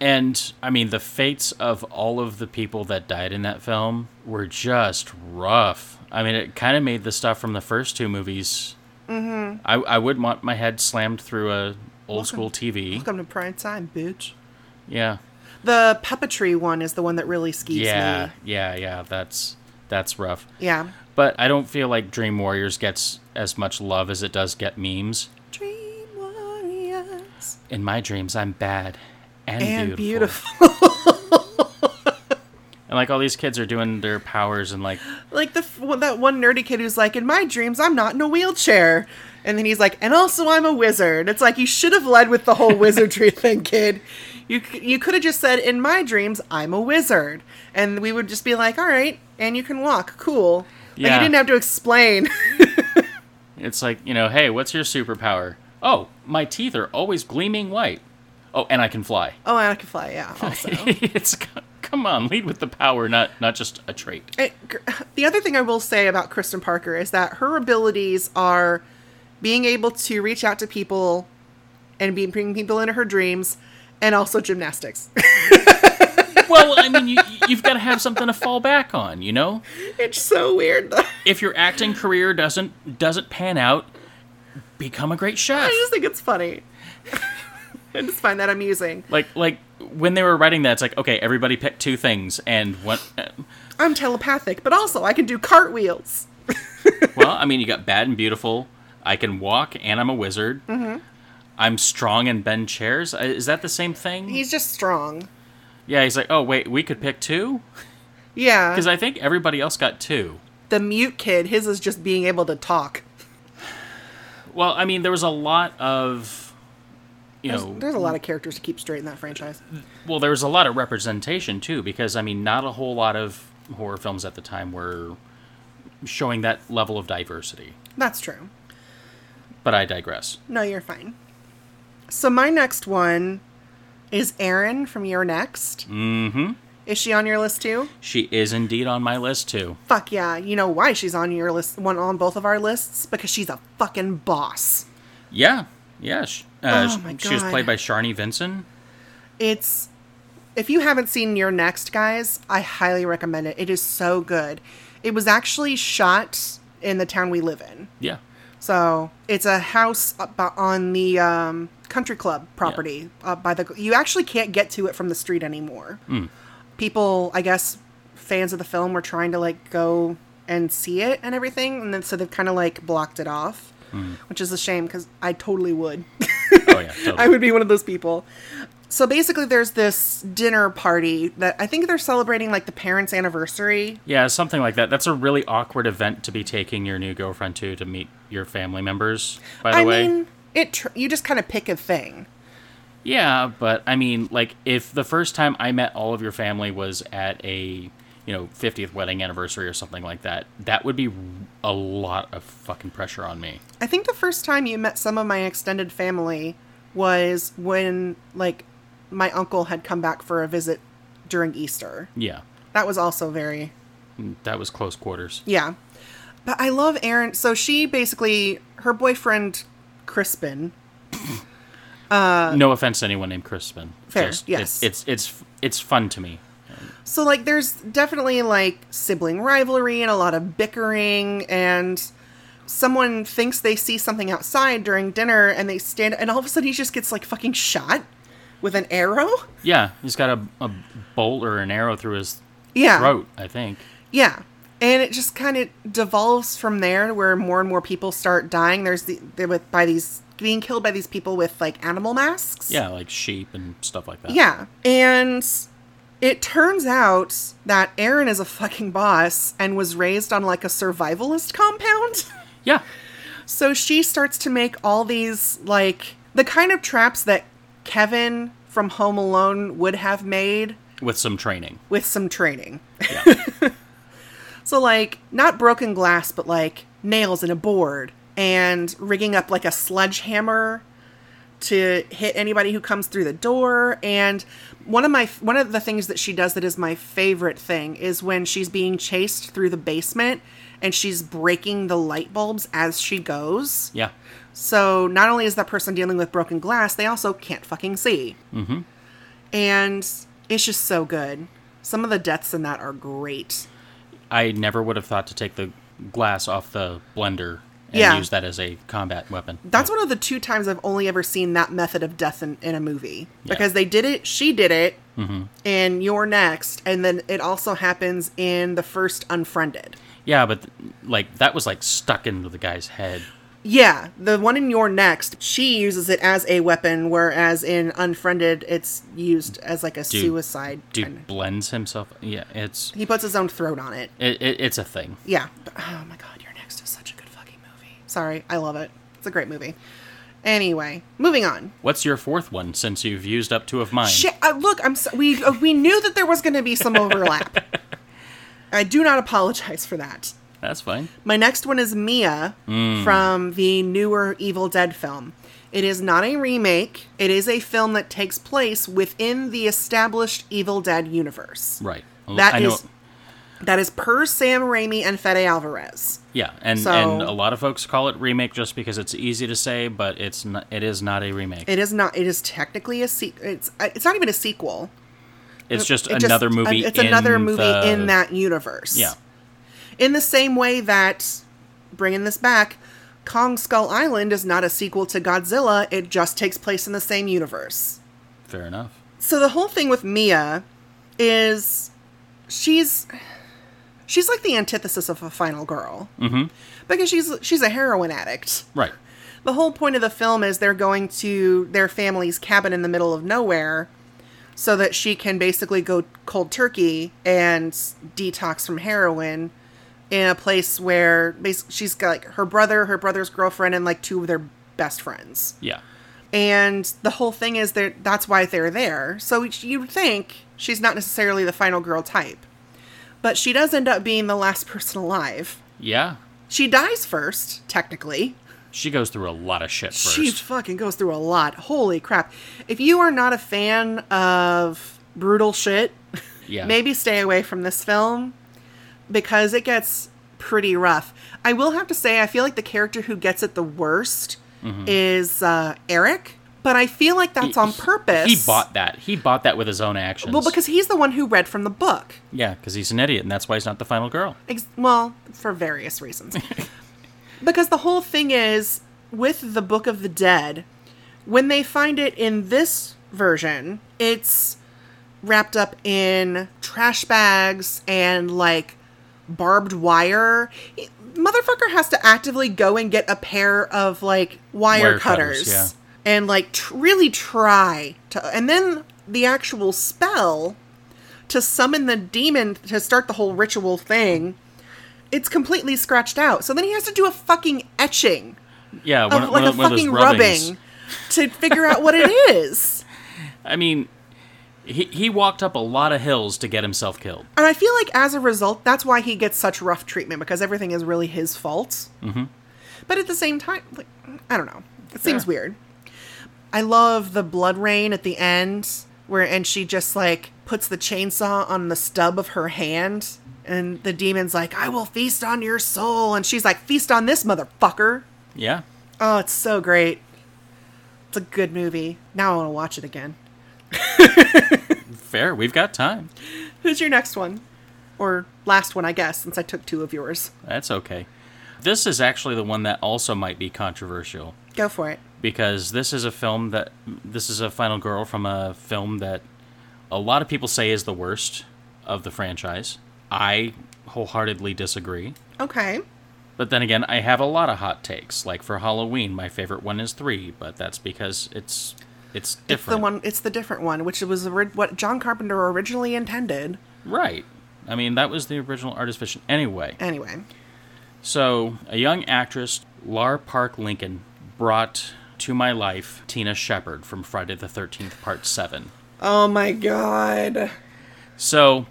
And I mean, the fates of all of the people that died in that film were just rough. I mean, it kind of made the stuff from the first two movies. Mm-hmm. I, I wouldn't want my head slammed through a old school TV. Welcome to prime time, bitch. Yeah, The puppetry one is the one that really skeeves yeah, me. yeah, yeah. That's that's rough. Yeah. But I don't feel like Dream Warriors gets as much love as it does get memes. Dream warriors. In my dreams, I'm bad and, And beautiful. beautiful. And like all these kids are doing their powers and like like the that one nerdy kid who's like, in my dreams, I'm not in a wheelchair, and then he's like, and also I'm a wizard. It's like you should have led with the whole wizardry thing, kid. You you could have just said, in my dreams, I'm a wizard, and we would just be like, all right, and you can walk, cool. Like you didn't have to explain. It's like, you know, hey, what's your superpower? Oh, my teeth are always gleaming white. Oh, and I can fly. oh, and I can fly, yeah. Also, it's come on, lead with the power, not not just a trait. It- the other thing I will say about Kristen Parker is that her abilities are being able to reach out to people and be bring people into her dreams, and also gymnastics. well, I mean, you, you've got to have something to fall back on, you know. it's so weird. Though. If your acting career doesn't doesn't pan out, become a great chef. I just think it's funny. I just find that amusing. Like like when they were writing that, it's like okay, everybody pick two things, and what? I'm telepathic, but also I can do cartwheels. Well, I mean, you got bad and beautiful. I can walk, and I'm a wizard. Mm-hmm. I'm strong and bend chairs. Uh, Is that the same thing? He's just strong. yeah, he's like, oh wait, we could pick two Yeah. because I think everybody else got two. the mute kid, his is just being able to talk. Well, I mean, there was a lot of, you There's, know, there's a lot of characters to keep straight in that franchise. well, there was a lot of representation too because I mean, not a whole lot of horror films at the time were showing that level of diversity. That's true. But I digress. No, you're fine. So my next one is Erin from You're Next. Mm-hmm. Is she on your list too? She is indeed on my list too. Fuck yeah. You know why she's on your list, one on both of our lists? Because she's a fucking boss. Yeah, yeah. sh- Uh, Oh my She was played by Sharni Vinson. It's if you haven't seen You're Next, guys, I highly recommend it. It is so good. It was actually shot in the town we live in. Yeah. So it's a house up on the um, country club property up by the. You actually can't get to it from the street anymore. People, I guess, fans of the film were trying to like go and see it and everything, and then so they've kind of like blocked it off, which is a shame because I totally would. Oh yeah, totally. I would be one of those people. So basically, there's this dinner party that I think they're celebrating like the parents' anniversary. Yeah, something like that. That's a really awkward event to be taking your new girlfriend to to meet your family members. By the I way, mean, it tr- you just kind of pick a thing. yeah, but I mean, like, if the first time I met all of your family was at a you know 50th wedding anniversary or something like that, that would be a lot of fucking pressure on me. I think the first time you met some of my extended family was when like my uncle had come back for a visit during Easter. Yeah, That was also very mm, that was close quarters. yeah. But I love Erin. So she basically her boyfriend Crispin no offense to anyone named Crispin. Uh, Fair, Just- yes. It's, it's it's it's fun to me. So like there's definitely like sibling rivalry and a lot of bickering and someone thinks they see something outside during dinner and they stand and all of a sudden he just gets like fucking shot with an arrow. Yeah, he's got a, a bolt or an arrow through his Yeah. throat. I think. Yeah. And it just kind of devolves from there where more and more people start dying. There's the they're with by these being killed by these people with like animal masks. Yeah, like sheep and stuff like that. Yeah. And it turns out that Erin is a fucking boss and was raised on like a survivalist compound. Yeah. so she starts to make all these like the kind of traps that Kevin from Home Alone would have made With some training. with some training. Yeah. So like not broken glass, but like nails in a board and rigging up like a sledgehammer to hit anybody who comes through the door. And one of my one of the things that she does that is my favorite thing is when she's being chased through the basement and she's breaking the light bulbs as she goes. yeah. So not only is that person dealing with broken glass, they also can't fucking see. Mm-hmm. And it's just so good. Some of the deaths in that are great. I never would have thought to take the glass off the blender and Yeah. use that as a combat weapon. That's one of the two times I've only ever seen that method of death in, in a movie. Yeah. Because they did it, she did it mm-hmm. and You're Next, and then it also happens in the first Unfriended. Yeah, but like that was like stuck into the guy's head. Yeah, the one in You're Next, she uses it as a weapon, whereas in Unfriended, it's used as like a suicide. Dude kind of- blends himself. Yeah, it's He puts his own throat on it. it, it, it's a thing. Yeah. But, oh my god, You're Next is such a good fucking movie. Sorry, I love it. It's a great movie. Anyway, moving on. What's your fourth one since you've used up two of mine? Shit! Uh, look, I'm so, we uh, we knew that there was going to be some overlap. I do not apologize for that. That's fine. My next one is Mia from the newer Evil Dead film. It is not a remake. It is a film that takes place within the established Evil Dead universe. Right. That I know. is that is per Sam Raimi and Fede Alvarez. yeah, and So- and a lot of folks call it remake just because it's easy to say, but it's not. It is not a remake. It is not. It is technically a se- It's uh, it's not even a sequel. it's just It just- another movie. It's another movie the- in that universe. Yeah. In the same way that, bringing this back, Kong Skull Island is not a sequel to Godzilla, it just takes place in the same universe. Fair enough. So the whole thing with Mia is she's she's like the antithesis of a final girl. Mm-hmm. Because she's she's a heroin addict. Right. The whole point of the film is they're going to their family's cabin in the middle of nowhere so that she can basically go cold turkey and detox from heroin in a place where basically she's got like her brother, her brother's girlfriend, and like two of their best friends. Yeah. And the whole thing is that that's why they're there. So you would think she's not necessarily the final girl type. But she does end up being the last person alive. Yeah. She dies first, technically. She goes through a lot of shit first. She fucking goes through a lot. Holy crap. If you are not a fan of brutal shit, Yeah. maybe stay away from this film because it gets pretty rough. I will have to say, I feel like the character who gets it the worst is uh, Eric, but I feel like that's on purpose. He bought that. He bought that with his own actions. Well, because he's the one who read from the book. yeah, because he's an idiot, and that's why he's not the final girl. Ex- well, for various reasons. Because the whole thing is with the Book of the Dead, when they find it in this version, it's wrapped up in trash bags and like barbed wire. Motherfucker has to actively go and get a pair of like wire, Wire cutters, cutters, yeah. and like tr- really try to. And then the actual spell to summon the demon to start the whole ritual thing. It's completely scratched out. So then he has to do a fucking etching Yeah, of like one a one fucking rubbing to figure out what it is. I mean, he he walked up a lot of hills to get himself killed. And I feel like as a result, that's why he gets such rough treatment because everything is really his fault. Mm-hmm. But at the same time, like, I don't know. It seems weird. I love the blood rain at the end where and she just like puts the chainsaw on the stub of her hand and the demon's like, "I will feast on your soul." And she's like, "Feast on this motherfucker." Yeah. Oh, it's so great. It's a good movie. Now I want to watch it again. Fair. We've got time. Who's your next one? Or last one, I guess, since I took two of yours. That's okay. This is actually the one that also might be controversial Go for it. because this is a film that this is a Final Girl from a film that a lot of people say is the worst of the franchise. I wholeheartedly disagree. Okay. But then again, I have a lot of hot takes. Like for Halloween, my favorite one is 3, but that's because it's it's different. It's the different. one. It's the different one, which was what John Carpenter originally intended. Right. I mean, that was the original artist vision anyway. Anyway, So, a young actress, Lar Park Lincoln, brought to my life Tina Shepard from Friday the 13th, Part 7. oh my god, So,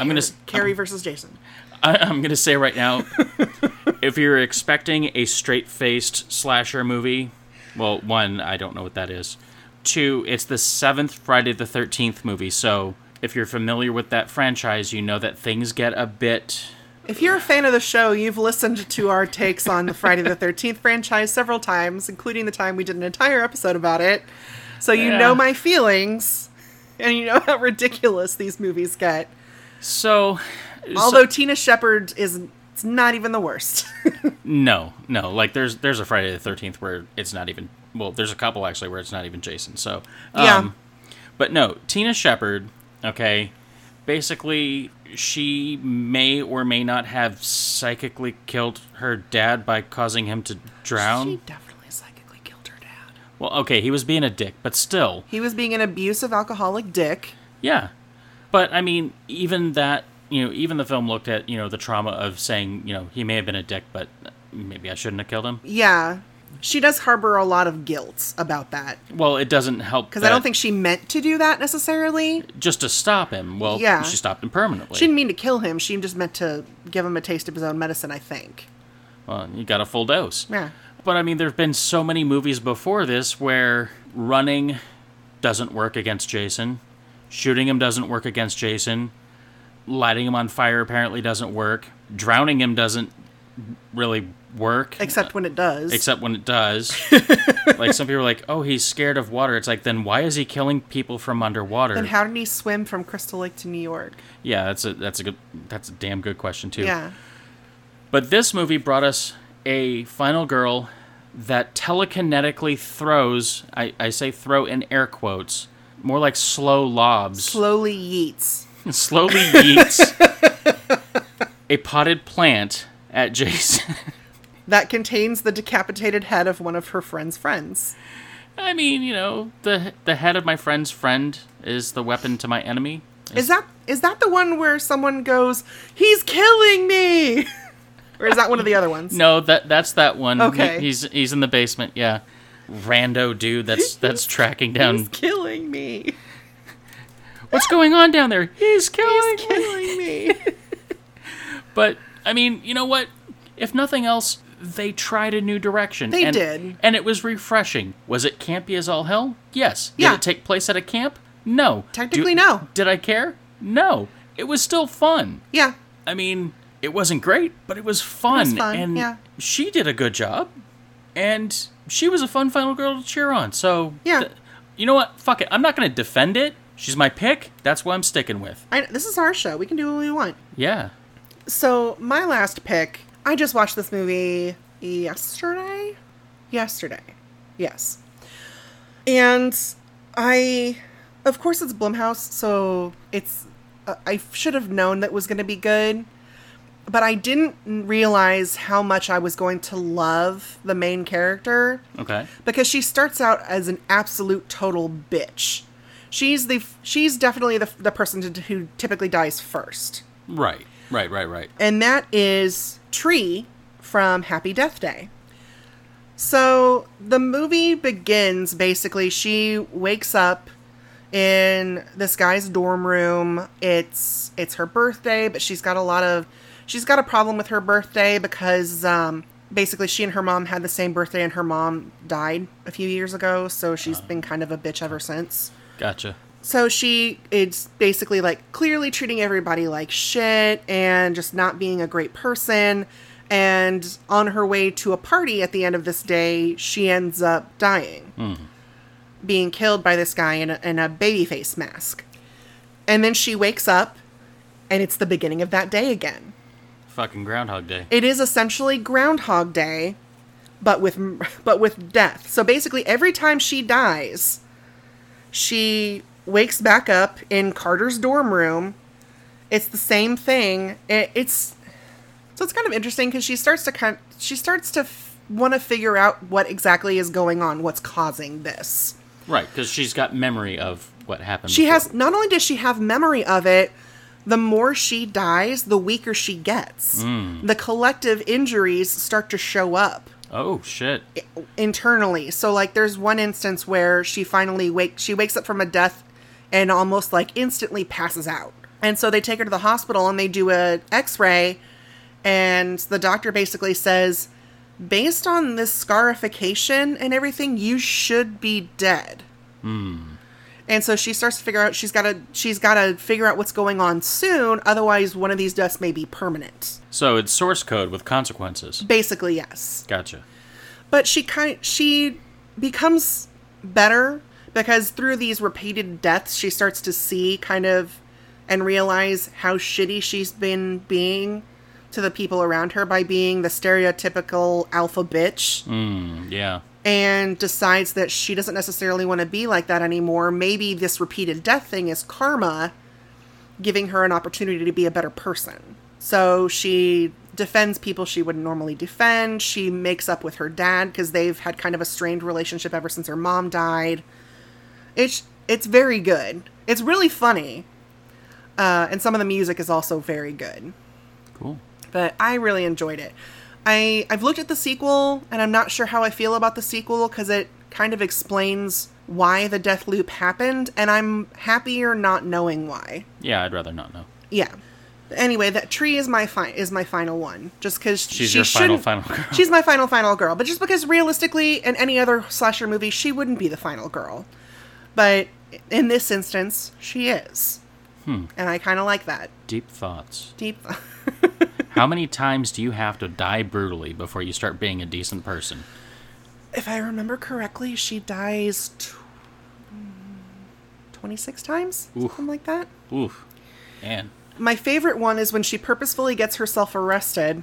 I'm going to Carrie versus Jason. I, I'm going to say right now if you're expecting a straight-faced slasher movie, well, one, I don't know what that is. Two, it's the seventh Friday the 13th movie. So, if you're familiar with that franchise, you know that things get a bit If you're a fan of the show, you've listened to our takes on the Friday the Thirteenth franchise several times, including the time we did an entire episode about it. So you Yeah. know my feelings, and you know how ridiculous these movies get. so Although Tina Shepard is it's not even the worst. No, no. Like there's there's a Friday the Thirteenth where it's not even. Well, there's a couple actually where it's not even Jason. So Yeah. um, But no, Tina Shepard. Okay, basically she may or may not have psychically killed her dad by causing him to drown. she definitely psychically killed her dad. Well, okay, he was being a dick, but still, He was being an abusive alcoholic dick. yeah. But I mean, even that, you know, even the film looked at you know the trauma of saying you know he may have been a dick, but maybe I shouldn't have killed him. Yeah. She does harbor a lot of guilt about that. Well, it doesn't help Because I don't think she meant to do that necessarily. just to stop him. Well, Yeah. she stopped him permanently. She didn't mean to kill him. She just meant to give him a taste of his own medicine, I think. well, you got a full dose. Yeah. But I mean, there've been so many movies before this where running doesn't work against Jason, shooting him doesn't work against Jason, lighting him on fire apparently doesn't work, drowning him doesn't really work. Except when it does. except when it does. like some people are like, "Oh, he's scared of water." It's like, then why is he killing people from underwater? Then how did he swim from Crystal Lake to New York? yeah, that's a that's a good that's a damn good question too. Yeah. But this movie brought us a final girl that telekinetically throws, I, I say throw in air quotes, more like slow lobs, Slowly yeets. slowly yeets a potted plant at Jason. That contains the decapitated head of one of her friend's friends. I mean, you know, the the head of my friend's friend is the weapon to my enemy. Is that is that the one where someone goes, "He's killing me," or is that one of the other ones? No, that that's that one. He- Okay. he's he's in the basement. Yeah, rando dude. That's that's tracking He's down. killing me. What's going on down there? He's killing. He's me. killing me. But I mean, you know what? If nothing else, they tried a new direction. They and, did. and it was refreshing. Was it campy as all hell? Yes. Did Yeah. it take place at a camp? No. Technically, no. Did I care? No. It was still fun. yeah. I mean, it wasn't great, but it was fun. was fun, and yeah. she did a good job. And she was a fun final girl to cheer on. So, Yeah. th- you know what? Fuck it. I'm not going to defend it. She's my pick. That's what I'm sticking with. I, this is our show. We can do what we want. Yeah. So my last pick, I just watched this movie yesterday. Yesterday, yes. And I, of course, it's Blumhouse, so it's. Uh, I should have known that was going to be good, but I didn't realize how much I was going to love the main character Okay. because she starts out as an absolute total bitch. She's the she's definitely the the person to, who typically dies first, Right. Right. Right. Right. and that is Tree from Happy Death Day. So the movie begins basically. She wakes up in this guy's dorm room. It's it's her birthday, but she's got a lot of she's got a problem with her birthday because um, basically she and her mom had the same birthday, and her mom died a few years ago. So she's been kind of a bitch ever since. Gotcha. So she is basically like clearly treating everybody like shit and just not being a great person. And on her way to a party at the end of this day, she ends up dying, hmm. being killed by this guy in a, in a baby face mask. And then she wakes up, and it's the beginning of that day again. Fucking Groundhog Day. It is essentially Groundhog Day, but with but with death. So basically, every time she dies, she wakes back up in Carter's dorm room. It's the same thing. It, it's so it's kind of interesting because she starts to kind she starts to f- want to figure out what exactly is going on, what's causing this. Right, because she's got memory of what happened. She before. has not only does she have memory of it, the more she dies, the weaker she gets. Mm. The collective injuries start to show up Oh shit. internally. So like there's one instance where she finally wake she wakes up from a death and almost like instantly passes out. And so they take her to the hospital and they do a x-ray and the doctor basically says based on this scarification and everything you should be dead. Hmm. And so she starts to figure out she's got to she's got to figure out what's going on soon otherwise one of these deaths may be permanent. So it's source code with consequences. Basically, yes. Gotcha. but she kind she becomes better because through these repeated deaths she starts to see kind of and realize how shitty she's been being to the people around her by being the stereotypical alpha bitch Mm, yeah. and decides that she doesn't necessarily want to be like that anymore maybe this repeated death thing is karma giving her an opportunity to be a better person. So she defends people she wouldn't normally defend. She makes up with her dad because they've had kind of a strained relationship ever since her mom died. It's it's very good. It's really funny, uh, and some of the music is also very good. Cool. But I really enjoyed it. I I've looked at the sequel and I'm not sure how I feel about the sequel because it kind of explains why the death loop happened, and I'm happier not knowing why. Yeah, I'd rather not know. Yeah. Anyway, that tree is my fi- is my final one. Just because She's she your final final girl. She's my final final girl, but just because realistically, in any other slasher movie, she wouldn't be the final girl. But in this instance, she is, Hmm. and I kind of like that. Deep thoughts. Deep. How many times do you have to die brutally before you start being a decent person? if I remember correctly, she dies tw- twenty six times, Oof. something like that. Oof. And My favorite one is when she purposefully gets herself arrested,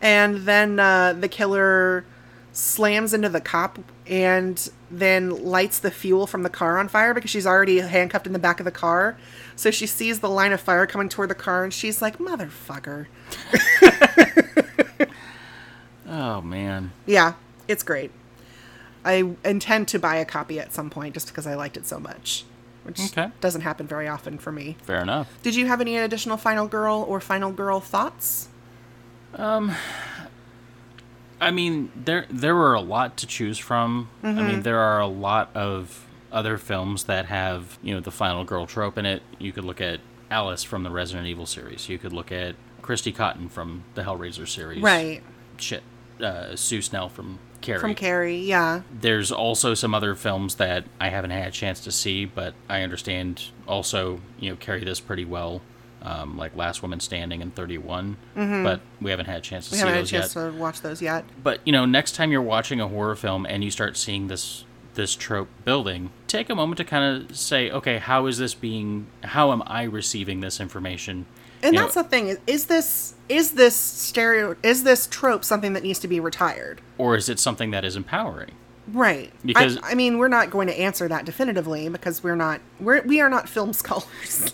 and then uh, the killer slams into the cop and then lights the fuel from the car on fire because she's already handcuffed in the back of the car. So she sees the line of fire coming toward the car, and she's like, "Motherfucker!" oh man. Yeah, it's great. I intend to buy a copy at some point just because I liked it so much, which Okay. doesn't happen very often for me. Fair enough. Did you have any additional Final Girl or Final Girl thoughts? Um, I mean, there there were a lot to choose from. I Mm-hmm. mean, there are a lot of other films that have you know the final girl trope in it. You could look at Alice from the Resident Evil series. You could look at Kirsty Cotton from the Hellraiser series. Right. Shit. Uh, Sue Snell from Carrie. From Carrie, yeah. There's also some other films that I haven't had a chance to see, but I understand also you know carry this pretty well. Um, like Last Woman Standing and 31, but we haven't had a chance to Mm-hmm. We see haven't had a those yet to watch those yet. but you know next time you're watching a horror film and you start seeing this this trope building take a moment to kind of say okay how is this being how am i receiving this information And You that's know, the thing is, is this is this stereo is this trope something that needs to be retired? or is it something that is empowering? Right. Because- I, I mean, we're not going to answer that definitively because we're not we're we are not film scholars.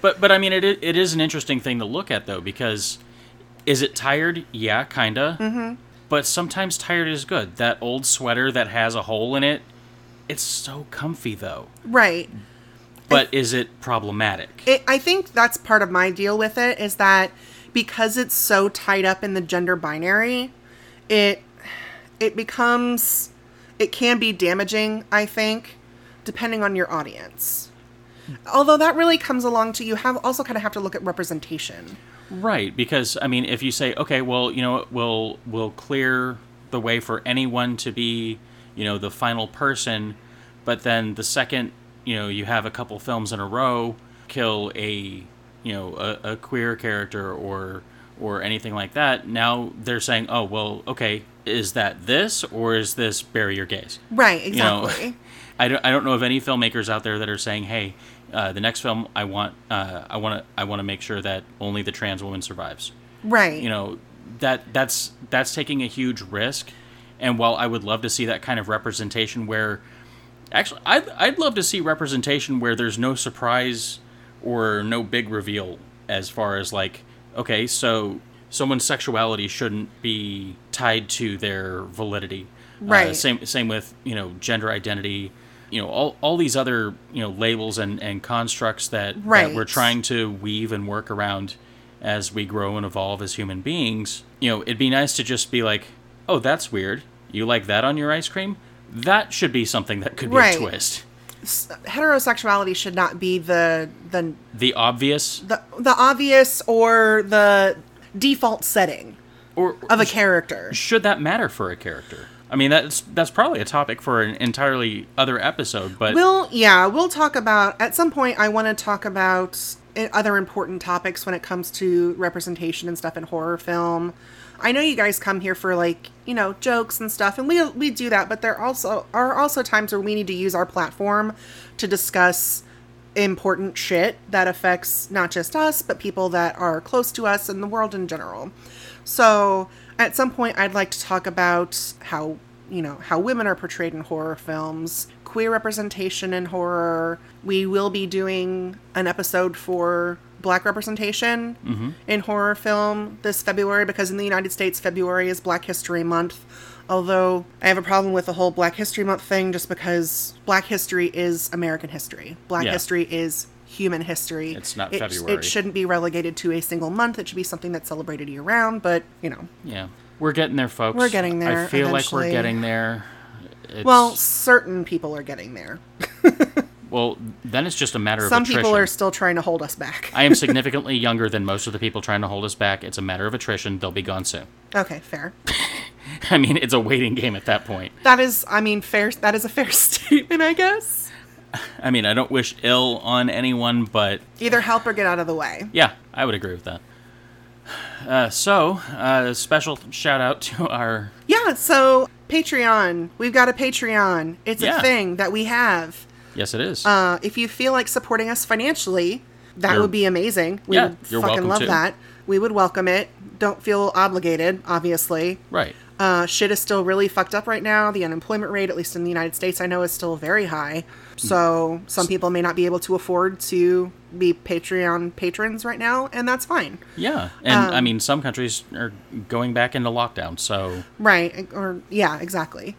But but I mean, it it is an interesting thing to look at though because is it tired? Yeah, kinda. Mm-hmm. But sometimes tired is good. That old sweater that has a hole in it, it's so comfy though. right. But is it problematic? It, I think that's part of my deal with it is that because it's so tied up in the gender binary, it it becomes it can be damaging, I think, depending on your audience. Although that really comes along to you have also kind of have to look at representation. Right, because I mean, if you say, okay, well, you know, we'll we'll clear the way for anyone to be, you know, the final person, but then the second, you know, you have a couple films in a row kill a, you know, a, a queer character or or anything like that, now they're saying, oh, well, okay, is that this or is this bury your gays? Right, You know, exactly. I don't, I don't know of any filmmakers out there that are saying, "Hey, uh, the next film I want, uh, I want to, I want to make sure that only the trans woman survives." right. You know, that that's that's taking a huge risk. And while I would love to see that kind of representation, where actually I'd I'd love to see representation where there's no surprise or no big reveal as far as like, okay, so someone's sexuality shouldn't be tied to their validity. Uh, Right. same same with you know gender identity. You know all, all these other you know labels and, and constructs that, that we're trying to weave and work around as we grow and evolve as human beings. You know, it'd be nice to just be like, oh, that's weird. You like that on your ice cream? That should be something that could be Right. a twist. Heterosexuality should not be the the The obvious the the obvious or the default setting or of a character. should that matter for a character? I mean, that's that's probably a topic for an entirely other episode, but We'll yeah, we'll talk about at some point. I want to talk about other important topics when it comes to representation and stuff in horror film. I know you guys come here for like you know jokes and stuff, and we we do that. But there also are also times where we need to use our platform to discuss important shit that affects not just us but people that are close to us and the world in general. So at some point, I'd like to talk about how you know how women are portrayed in horror films, queer representation in horror. We will be doing an episode for black representation mm-hmm. in horror film this February because in the United States, February is Black History Month. Although I have a problem with the whole Black History Month thing just because Black history is American history. Black Yeah. history is human history. It's not It- February. It shouldn't be relegated to a single month. It should be something that's celebrated year round, but, you know. yeah, we're getting there, folks. We're getting there I feel like we're getting there. It's, Well, certain people are getting there. well, then it's just a matter of Some people are still trying to hold us back. I am significantly younger than most of the people trying to hold us back. It's a matter of attrition. They'll be gone soon. Okay, fair. I mean, it's a waiting game at that point. That is, I mean, fair. That is a fair statement, I guess. I mean, I don't wish ill on anyone, but Either help or get out of the way. yeah, I would agree with that. Uh, so, uh, special shout out to our Yeah, so Patreon. We've got a Patreon. It's Yeah. a thing that we have. yes, it is. Uh, if you feel like supporting us financially, that You're- would be amazing. We Yeah, would you're fucking welcome love to. that. We would welcome it. Don't feel obligated, obviously. right. Uh, shit is still really fucked up right now. The unemployment rate, at least in the United States, I know is still very high. So some people may not be able to afford to be Patreon patrons right now, and that's fine. Yeah, and Um, I mean, some countries are going back into lockdown, so Right. Or, yeah, exactly.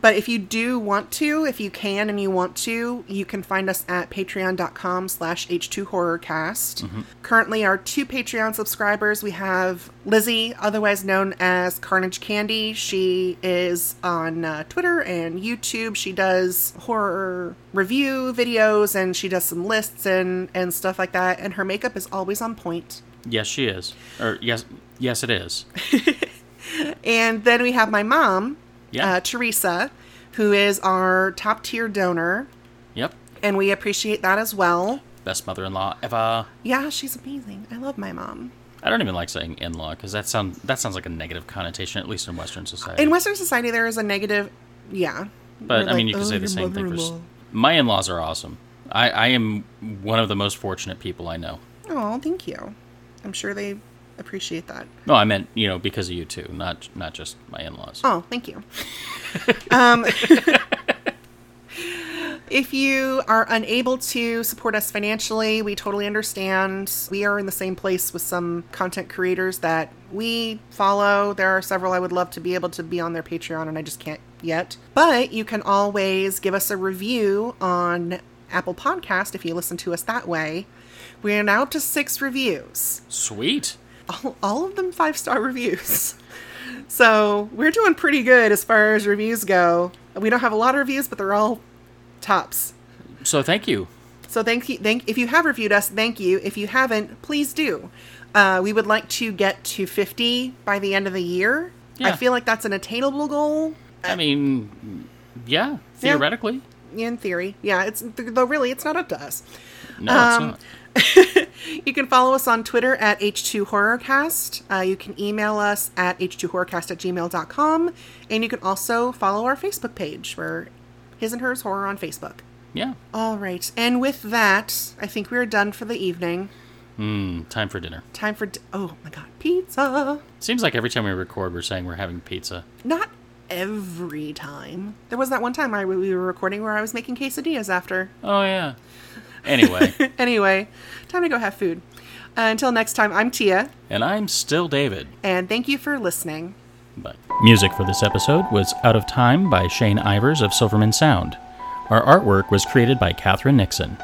But if you do want to, if you can and you want to, you can find us at patreon.com slash h2horrorcast. Currently, our two Patreon subscribers, we have Lizzie, otherwise known as Carnage Candy. She is on uh, Twitter and YouTube. She does horror review videos and she does some lists and, and stuff like that. And her makeup is always on point. yes, she is. Or yes, yes, it is. And then we have my mom, Yeah. uh, Teresa, who is our top tier donor, Yep. and we appreciate that as well. Best mother-in-law ever. Yeah, she's amazing. I love my mom. I don't even like saying in-law because that sound that sounds like a negative connotation, at least in Western society. In Western society, there is a negative, yeah. But I mean, like, you can "Oh, say the same thing for. My in-laws are awesome. I, I am one of the most fortunate people I know. Oh, thank you. I'm sure they appreciate that. No, I meant you know because of you too, not not just my in-laws. Oh, thank you. um, if you are unable to support us financially, we totally understand. We are in the same place with some content creators that we follow. There are several I would love to be able to be on their Patreon, and I just can't yet. But you can always give us a review on Apple Podcast if you listen to us that way. We are now up to six reviews Sweet. All, all of them five star reviews. So we're doing pretty good as far as reviews go. We don't have a lot of reviews, but they're all tops. So thank you. So thank you. Thank if you have reviewed us, thank you. If you haven't, please do. Uh, we would like to get to 50 by the end of the year. I feel like that's an attainable goal I mean, yeah, theoretically. in theory. Yeah, it's though really it's not up to us. No, Um, it's not. You can follow us on Twitter at H2HorrorCast. Uh, you can email us at H2HorrorCast at gmail.com. And you can also follow our Facebook page, where His and Hers Horror on Facebook. Yeah. All right. And with that, I think we're done for the evening. Mm, time for dinner. Time for. D- oh my God, pizza! Seems like every time we record, we're saying we're having pizza. Not every time. There was that one time I, we were recording where I was making quesadillas after. Oh yeah. Anyway, anyway, time to go have food. Uh, until next time, I'm Tia, and I'm still David. and thank you for listening. But music for this episode was Out of Time by Shane Ivers of Silverman Sound. Our artwork was created by Catherine Nixon.